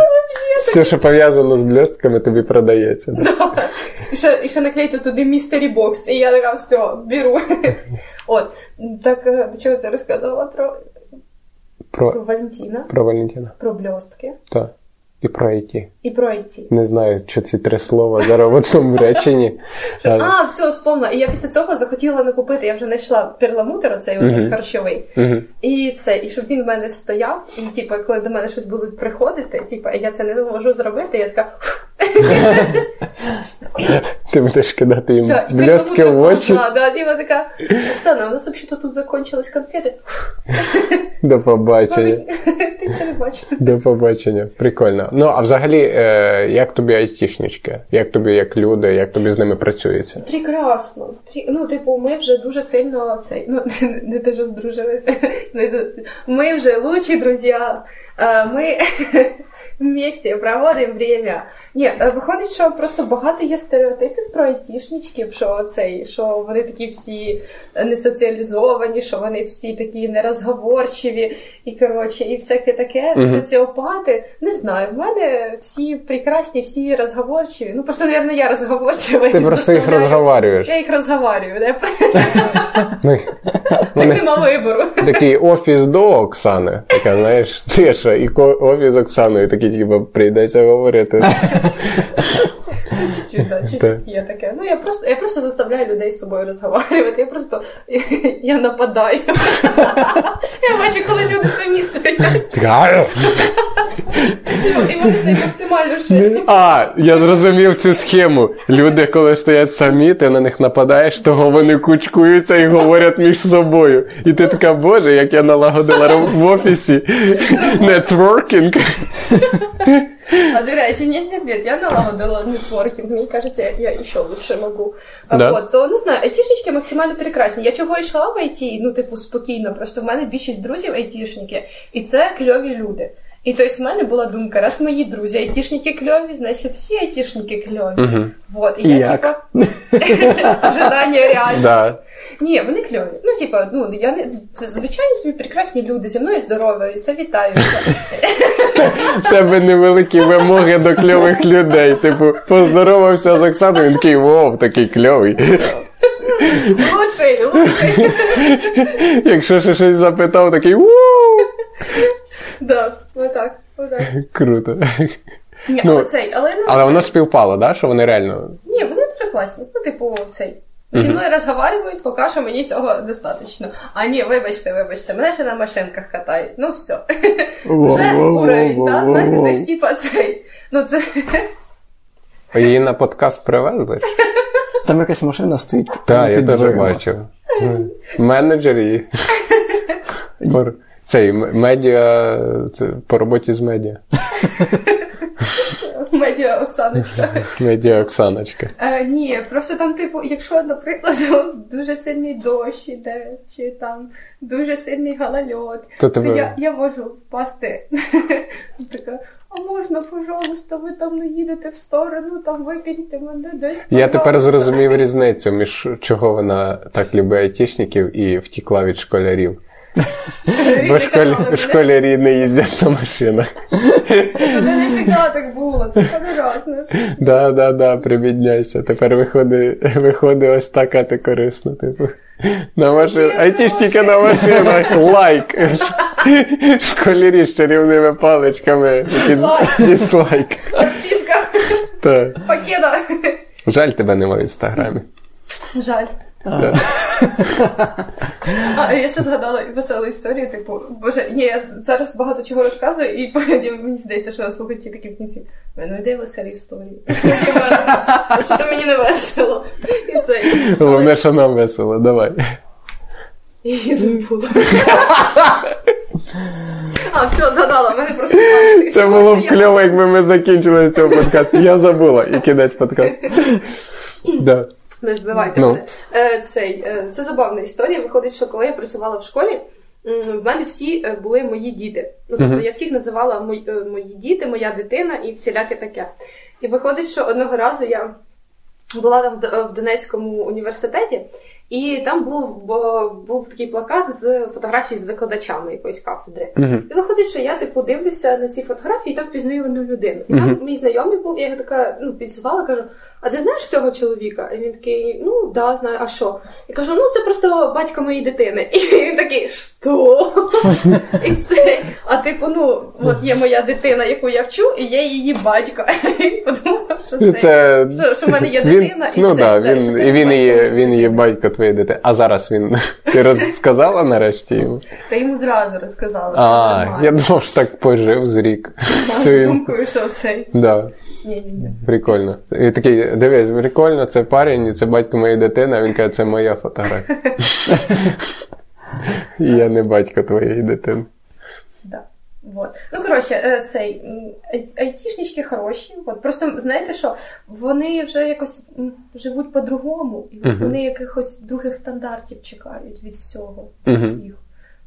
Все, що пов'язано з блістками, тобі продається. Да? І ще, і ще наклейте туди містері бокс, і я така, все, беру. От, так е, до чого ти розказувала про, про Про, Валентіна, про Валентіна. про бльостки Так. І про IT. і про IT. Не знаю, що ці три слова зараз в одному реченні. А, все, спомнила. І я після цього захотіла накупити, я вже знайшла перламутр, оцей от харчовий. І це, і щоб він в мене стояв, і типу, коли до мене щось будуть приходити, типу, я це не зможу зробити, я така. Ти будеш кидати їм Да, і блістки в очі. Да, типу така, Оксана, у нас взагалі тут закончились конфети. До побачення. Ти нічого не бачиш. До побачення. Прикольно. Ну, а взагалі, е, як тобі айтішнички? Як тобі як люди, як тобі з ними працюється? Прекрасно. Ну, типу, ми вже дуже сильно цей, ну, не що здружилися. Ми вже лучші друзі. Е, Ми вместе проводимо время. Ні, е, виходить, що просто багато є стереотипів про айтішничків, що цей, що вони такі всі несоціалізовані, що вони всі такі нерозговорчиві, і коротше, і всяке таке. Мгм. Соціопати. Не знаю, в мене всі прекрасні, всі розговорчиві. Ну, просто, мабуть, я розговорчива. Ти просто їх розговарюєш. Я їх розговорюю, не? Ну, Нема вибору. такий офіс до Оксани. Така, знаєш, тиша, і офіс Оксаною такий, типу, прийдеться говорити. Чуть-чуть, да, є таке. Ну я просто я просто заставляю людей з собою розговорювати. Я просто я нападаю. Я бачу, коли люди самі стоять. І вони це максимально. А, я зрозумів цю схему. Люди, коли стоять самі, ти на них нападаєш, того вони кучкуються і говорять між собою. І ти така, боже, як я налагодила в офісі нетворкінг. А до речі, ні, ні, ні, я налагодила нетворкінг. Мені кажеться, я, я ще лучше можу. А Да? от, то не знаю, айтішнички максимально прекрасні. Я чого йшла в айті, ну, типу, спокійно. Просто в мене більшість друзів айтішники, і це кльові люди. І тобто в мене була думка, раз мої друзі айтішники кльові, значить всі айтішники кльові. Угу. Вот, і І я, як? типа, ожидання реальності. Да. Ні, вони кльові. Ну, типа, ну, я не звичайно собі прекрасні люди зі мною здороваються, вітаються. В тебе невеликі вимоги до кльових людей. Типу, поздоровався з Оксаною, він такий вов, такий кльовий. Лучший, лучший. Якщо ще щось запитав, такий вау. Да, отак, отак. Круто. Ні, Ну, але цей, але не Але воно співпало, да? що вони реально. Ні, вони дуже класні. Ну, типу, цей. Зі мною розговорюють, поки що мені цього достатньо. А ні, вибачте, вибачте, мене ще на машинках катають. Ну все. Вже уровень, да? Знаєте, тобто, типа, цей. Ну, це. Її на подкаст привезли? Там якась машина стоїть. Так, я теж бачив. Менеджер і. Цей медіа це по роботі з медіа. Медіа Оксаночка. Медіа Оксаночка. Е, ні, просто там, типу, якщо, наприклад, дуже сильний дощ іде, чи там дуже сильний галальот, То то я, я можу впасти. Така, а можна, пожалуйста, ви там не їдете в сторону, там викиньте мене десь. Я тепер зрозумів різницю між чого вона так любить айтішників і втікла від школярів. Бо школі... казали, школярі не їздять на машинах. Ну, Це не завжди так було, це прекрасно. Да, да, да, прибідняйся. Тепер виходить, ось та категорично, типу. На машин... Я Айтішники на машинах, лайк. Школярі з чарівними паличками. Дізлайк. Підписка, Так. пакета. Жаль, тебе немає в інстаграмі. Жаль. Так. А я ще згадала веселу історію, типу, боже, ні, я зараз багато чого розказую, і потім мені здається, що слухачі такі в кінці. Ну йде веселі історії. Що то мені не весело. І це. Головне, що нам весело, давай. Її забула. А, все, згадала, мене просто. Це було б кльово, якби ми закінчили цього подкасту. Я забула, і кінець подкасту. Да. Не збивайте no. мене. Е, цей, е, це забавна історія. Виходить, що коли я працювала в школі, в мене всі е, були мої діти. Ну, тобто я всіх називала мої, мої діти, моя дитина і всіляке таке. І виходить, що одного разу я була там в Донецькому університеті, і там був, бо, був такий плакат з фотографій з викладачами якоїсь кафедри. Мгм. І виходить, що я типу дивлюся на ці фотографії і там впізнаю одну людину. І там мій знайомий був, я його така ну, підзвала, кажу: а ти знаєш цього чоловіка? І він такий, ну да, знаю, а що? Я кажу, ну це просто батько моєї дитини. І він такий, що? І це, а типу, ну, от є моя дитина, яку я вчу, і є її батько. І подумав, що це. Це... Що, що в мене є Він, дитина, і ну це, да, він, і він батько є, він є батько твоєї дитини. А зараз він. Ти розказала нарешті йому? Та йому зразу розказала, що А, я думав, що так пожив з рік. З думкою, що цей. Да, прикольно. І такий, дивись, прикольно, це парень, це батько моєї дитини, а він каже, це моя фотографія. Я не батько твоєї дитини. Вот. Ну, коротше, е, цей айтішнички хороші. От. Просто знаєте що, вони вже якось живуть по-другому, і Мгм. вони якихось других стандартів чекають від всього, від uh-huh. всіх.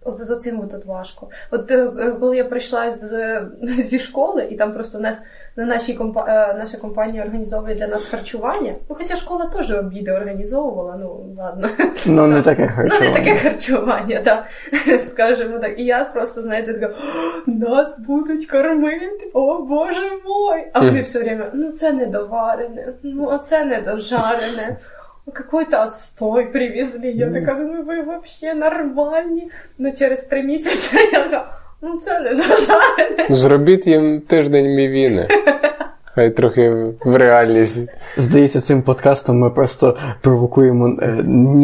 От за цим от важко. От е, е, коли я прийшла з, зі школи, і там просто в нас на нашій компа... е, наша компанія організовує для нас харчування. Ну, хоча школа теж обіди організовувала, ну ладно. Ну, не таке Ну, не таке харчування, так. Скажімо так. І я просто, знаєте, така, нас будуть кормити, о Боже мой! А вони все время, ну це недоварене, ну оце недожарене. Какой-то отстой привезли. Я така думаю, ви взагалі нормальні. Ну через три місяці я така, ну це недожарене. Зробіть їм тиждень мівіни. Хай трохи в реальність. Здається, цим подкастом ми просто провокуємо е,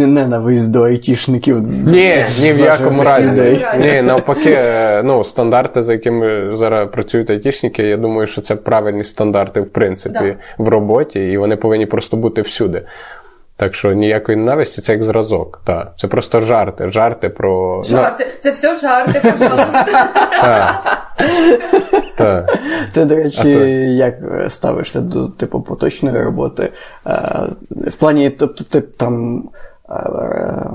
ненависть до айтішників. Ні, ні в якому разі. людей. Ні, навпаки, ну, стандарти, за якими зараз працюють айтішники, я думаю, що це правильні стандарти, в принципі, в роботі, і вони повинні просто бути всюди. Так що ніякої ненависті, це як зразок. Так. Це просто жарти. Жарти про. Жарти. Це все жарти, пожалуйста. Так. Ти, до речі, як е, ставишся до типу поточної роботи? Е, В плані, тобто, ти там е,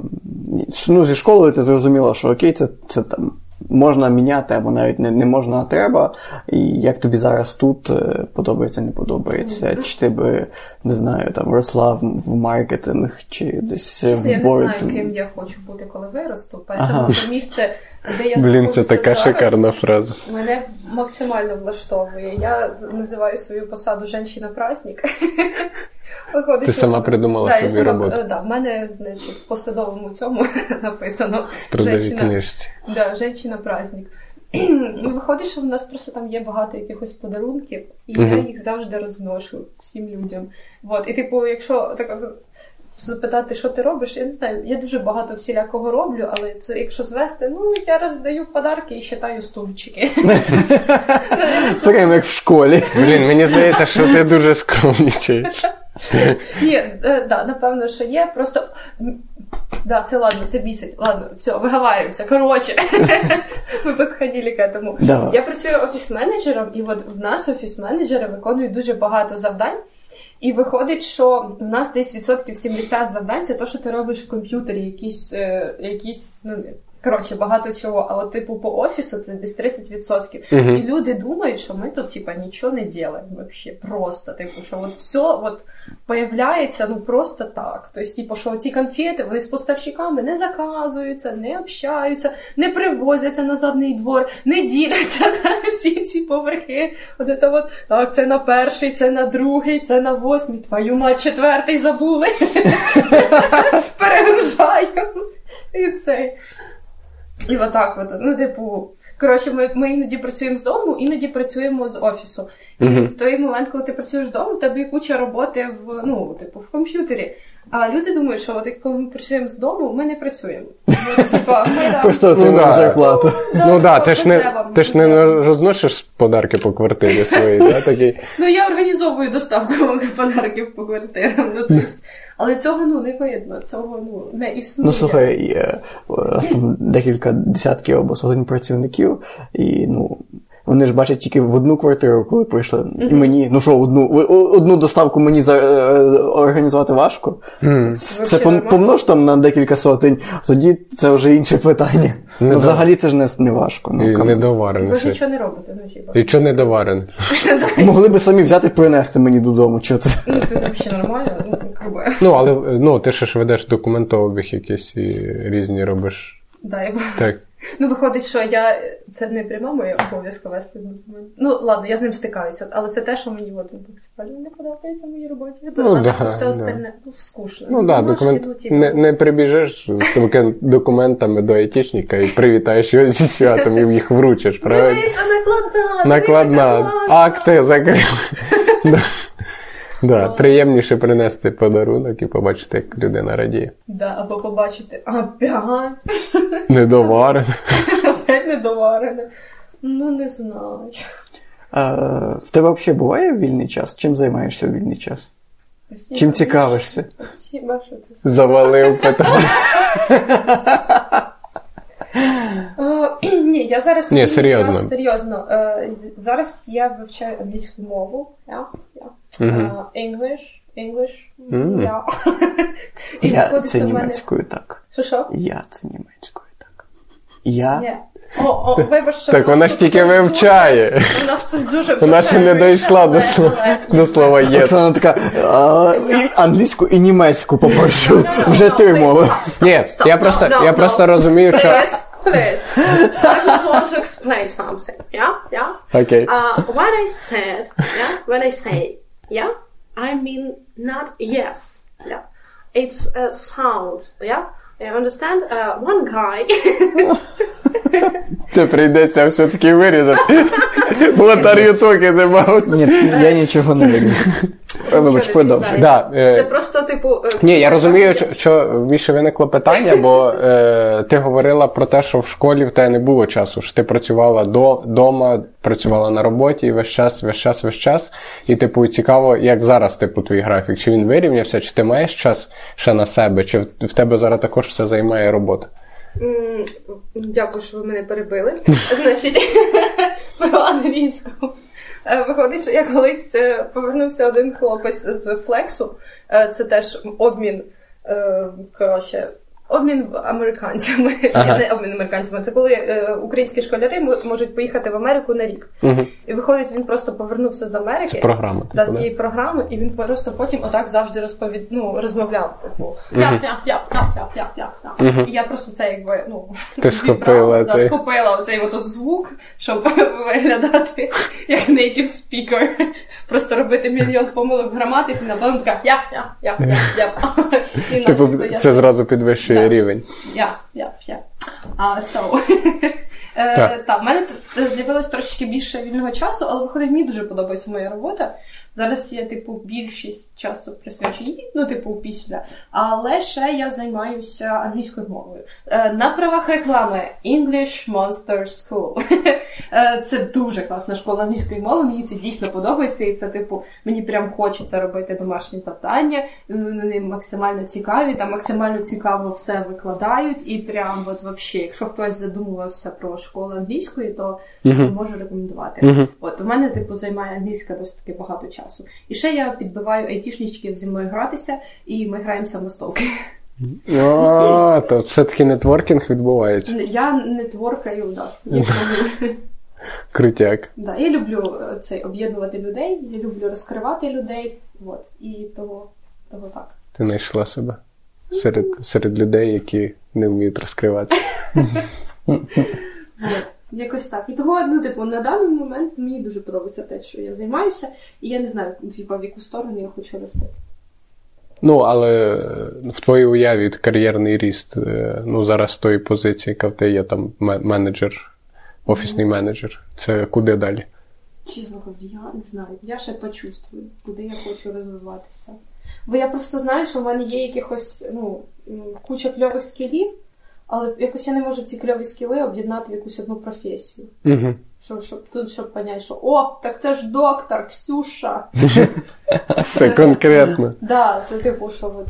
ну, зі школою ти зрозуміла, що окей, це, це там. Можна міняти, або навіть не, не можна, а треба. І як тобі зараз тут е, подобається, не подобається? Чи ти би, не знаю, там росла в, в маркетинг, чи десь Я в не знаю, ким я хочу бути, коли виросту. Ага. Тому місце, де я Блін, це така зараз, шикарна фраза. Мене максимально влаштовує. Я називаю свою посаду «Женщина-праздник». Виходить, Ти сама придумала Да, собі сама- роботу. е, Да, в мене, значить, в посадовому цьому написано трудовій «Женщина- книжці. Да, «Женщина-праздник». Ну, Виходить, що в нас просто там є багато якихось подарунків, і я їх завжди розношу всім людям. Вот. І, типу, якщо так запитати, що ти робиш, я не знаю, я дуже багато всілякого роблю, але це якщо звести, ну я роздаю подарки і считаю стульчики. Прямо як в школі. Блін, мені здається, що ти дуже скромнічаєш. Ні, е, да, напевно, що є. Просто да, це ладно, це бісить. Ладно, все, виговарюємося. Коротше, ми підходили к этому. Давай. Я працюю офіс-менеджером, і от в нас офіс-менеджери виконують дуже багато завдань. І виходить, що в нас десь відсотків 70 завдань це те, що ти робиш в комп'ютері, якісь, е, якісь ну, коротше, багато чого. А от, типу, по офісу це десь 30%. І Угу. люди думають, що ми тут, типа, нічого не делаем вообще. Просто, типу, що от все от появляється ну просто так. Тобто, типу, що ці конфети вони з поставщиками не заказуються, не общаються, не привозяться на задний двор, не діляться на всі ці поверхи. От це от, так, це на перший, це на другий, це на восьмий. Твою мать, четвертий забули. Перегружаємо. І цей. І отак, от, ну, типу, коротше, ми, ми іноді працюємо з дому, іноді працюємо з офісу. І Мгм. в той момент, коли ти працюєш з дому, в тебе є куча роботи в, ну, типу, в комп'ютері. А люди думають, що от коли ми працюємо з дому, ми не працюємо. Ну, там- Просто отримуємо да. зарплату. Ну так, ти ж не ти ж не розносиш подарки по квартирі своїй, да, такий. Ну я організовую доставку подарків по квартирам. Ну, але цього ну не видно, цього ну не існує. Ну слухай, є, у нас там декілька десятків або сотень працівників, і ну. Вони ж бачать тільки в одну квартиру, коли прийшли. І мені, ну що, одну, одну доставку мені за, е, організувати важко. Це Вообще пом- помнож там на декілька сотень, тоді це вже інше питання. Не ну, взагалі це ж не, не важко. Ну, І кам- недоварений. Ви ж нічого не робите, ну хіба. І чого недоварений? Могли би самі взяти і принести мені додому. Чого ти? Ну, це взагалі нормально, ну. Ну, але ну, ти ще ж ведеш документообіг якийсь і різні робиш. Да, я Так. Ну, виходить, що я це не пряма моя обов'язка вести документ. Ну, ладно, я з ним стикаюся, але це те, що мені от максимально не подобається в моїй роботі. Ну, а да, все да. остальне ну, скучно. Ну да, документ... ну, типу, не, не прибіжиш з такими документами до айтішника і привітаєш його зі святом і їх вручиш, правильно? Дивіться, накладна! Накладна. дивіться, класно. Акти закрили. Да. Приємніше принести подарунок і побачити, як людина радіє. Да, або побачити, опять, Недоварене. опять недоварене. Ну, не знаю. А, в тебе взагалі буває вільний час? Чим займаєшся в вільний час? Спасибо. Чим цікавишся? Спасибо, що ти Завалив питання. Ні, я зараз Ні, серйозно. час, серйозно. Е, Зараз я вивчаю англійську мову. Я, я. Мгм. Е, English, English, Мгм. я. Я це німецькою так. Що що? Я це німецькою так. Я. Ні. О, о, вибач, Так вона ж тільки вивчає. Вона ж тут дуже Вона ще не дійшла до слова, до слова єс. Оксана така а, і англійську і німецьку попрошу. No, no, Вже мови. stop, stop, Ні, я просто, no, я no. просто розумію, що. Please, please. I just want to explain something. Yeah, yeah. Окей. Uh, when I said, yeah, when I say, yeah, I mean not yes. Yeah, it's a sound. Yeah, you understand? Uh, one guy. Це прийдеться все-таки вирізати. What are you talking about? Ні, я нічого не вірю. Вибач, продовжуй. Да, е, Це просто типу. е, Ні, я розумію, що, що в виникло питання, бо е, ти говорила про те, що в школі в тебе не було часу, що ти працювала до, дома, працювала на роботі і весь час, весь час, весь час. І, типу, цікаво, як зараз, типу, твій графік, чи він вирівнявся, чи ти маєш час ще на себе, чи в, тебе зараз також все займає робота? Дякую, що ви мене перебили. Значить, про англійську. Е, Виходить, що я колись е, повернувся один хлопець з флексу. Е, Це теж обмін. Коротше, Обмін американцями, ага. не обмін американцями. Це коли е, українські школяри можуть поїхати в Америку на рік. Угу. І виходить, він просто повернувся з Америки Це програма, да, з її програми, і він просто потім отак завжди розповід, ну, розмовляв. Типу. Угу. І я просто це якби ну Ти схопила да, цей... схопила оцей отут звук, щоб виглядати як native speaker. Просто робити мільйон помилок граматиці, на потім така я я я я я типу, Це зразу підвищує. Да. рівень. я, я, я. А, so. Е, Так. Та, в мене тут з'явилось трошки більше вільного часу, але виходить, мені дуже подобається моя робота. Зараз я, типу, більшість часу присвячу їй, ну, типу, після. Але ще я займаюся англійською мовою. Е, на правах реклами English Monster School. Е, Це дуже класна школа англійської мови. Мені це дійсно подобається, і це, типу, мені прям хочеться робити домашні завдання. Вони максимально цікаві, там максимально цікаво все викладають. І прям, от вообще, якщо хтось задумувався про школу англійської, то можу рекомендувати. От у мене, типу, займає англійська досить таки багато часу. І ще я підбиваю айтішничків зі мною гратися, і ми граємося в настолки. О, то все-таки нетворкінг відбувається. Я не творкаю, да. Крутяк. да. я люблю е, цей об'єднувати людей, я люблю розкривати людей. От. І того, того так. Ти знайшла себе серед, серед людей, які не вміють розкривати. От. Якось так. І того, ну, типу, на даний момент мені дуже подобається те, що я займаюся, і я не знаю, типу, в яку сторону я хочу рости. Ну, але в твоїй уяві кар'єрний ріст, е, ну зараз з тої позиції, яка в тебе є там менеджер, офісний менеджер. Це куди далі? Чесно кажу, я не знаю. Я ще почувствую, куди я хочу розвиватися. Бо я просто знаю, що в мене є якихось ну, куча кльових скілів, але якось я не можу ці кльові скіли об'єднати в якусь одну професію. Угу. Щоб, щоб тут щоб поняти, що о, так це ж доктор, Ксюша. Це конкретно. Да, це типу, що от.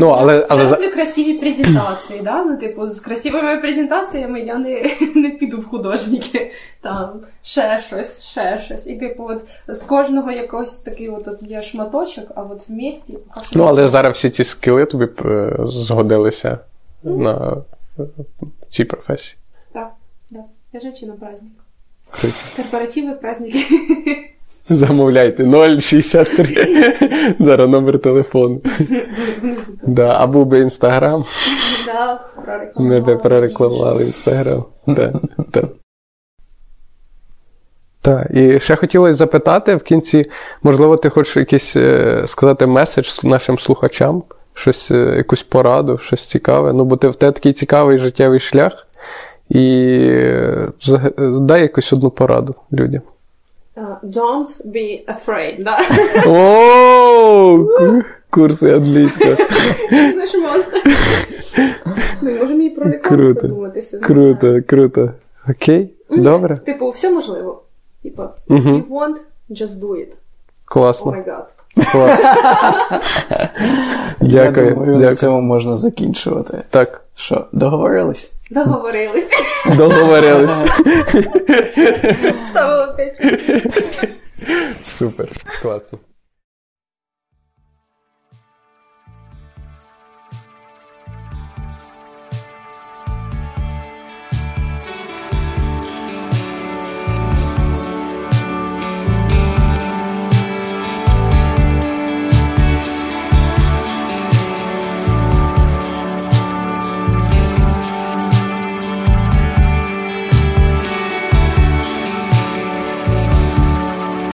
Ну, але, але я люблю красиві презентації, да? ну, типу, з красивими презентаціями я не, не піду в художники, там, ще щось, ще щось. І, типу, от з кожного якогось такий от, от є шматочок, а от в місті ну, але зараз всі ці скіли тобі е, згодилися на е, цій професії. Так, да. Я женщина праздник. Корпоративи, праздники. Замовляйте 063. Зараз номер телефону. Да, а був би інстаграм, Да, ми би прорекламували інстаграм. Да, да. Так, і ще хотілося запитати в кінці, можливо, ти хочеш якийсь е, сказати меседж нашим слухачам, щось, е, якусь пораду, щось цікаве. Ну, бо ти в тебе такий цікавий життєвий шлях. І е, е, дай якусь одну пораду людям. Uh, don't be afraid, да? О, курси англійського. Наш мастер. Ми можемо і про рекламу задуматися. Круто, круто. Окей, добре. Типу, все можливо. Типа, Мгм. you want, just do it. Класно. Oh Клас. Дякую. Я Дякую. думаю, на цьому можна закінчувати. Так, Що, договорились? Договорились. договорились. Ставила п'ять. Супер, класно.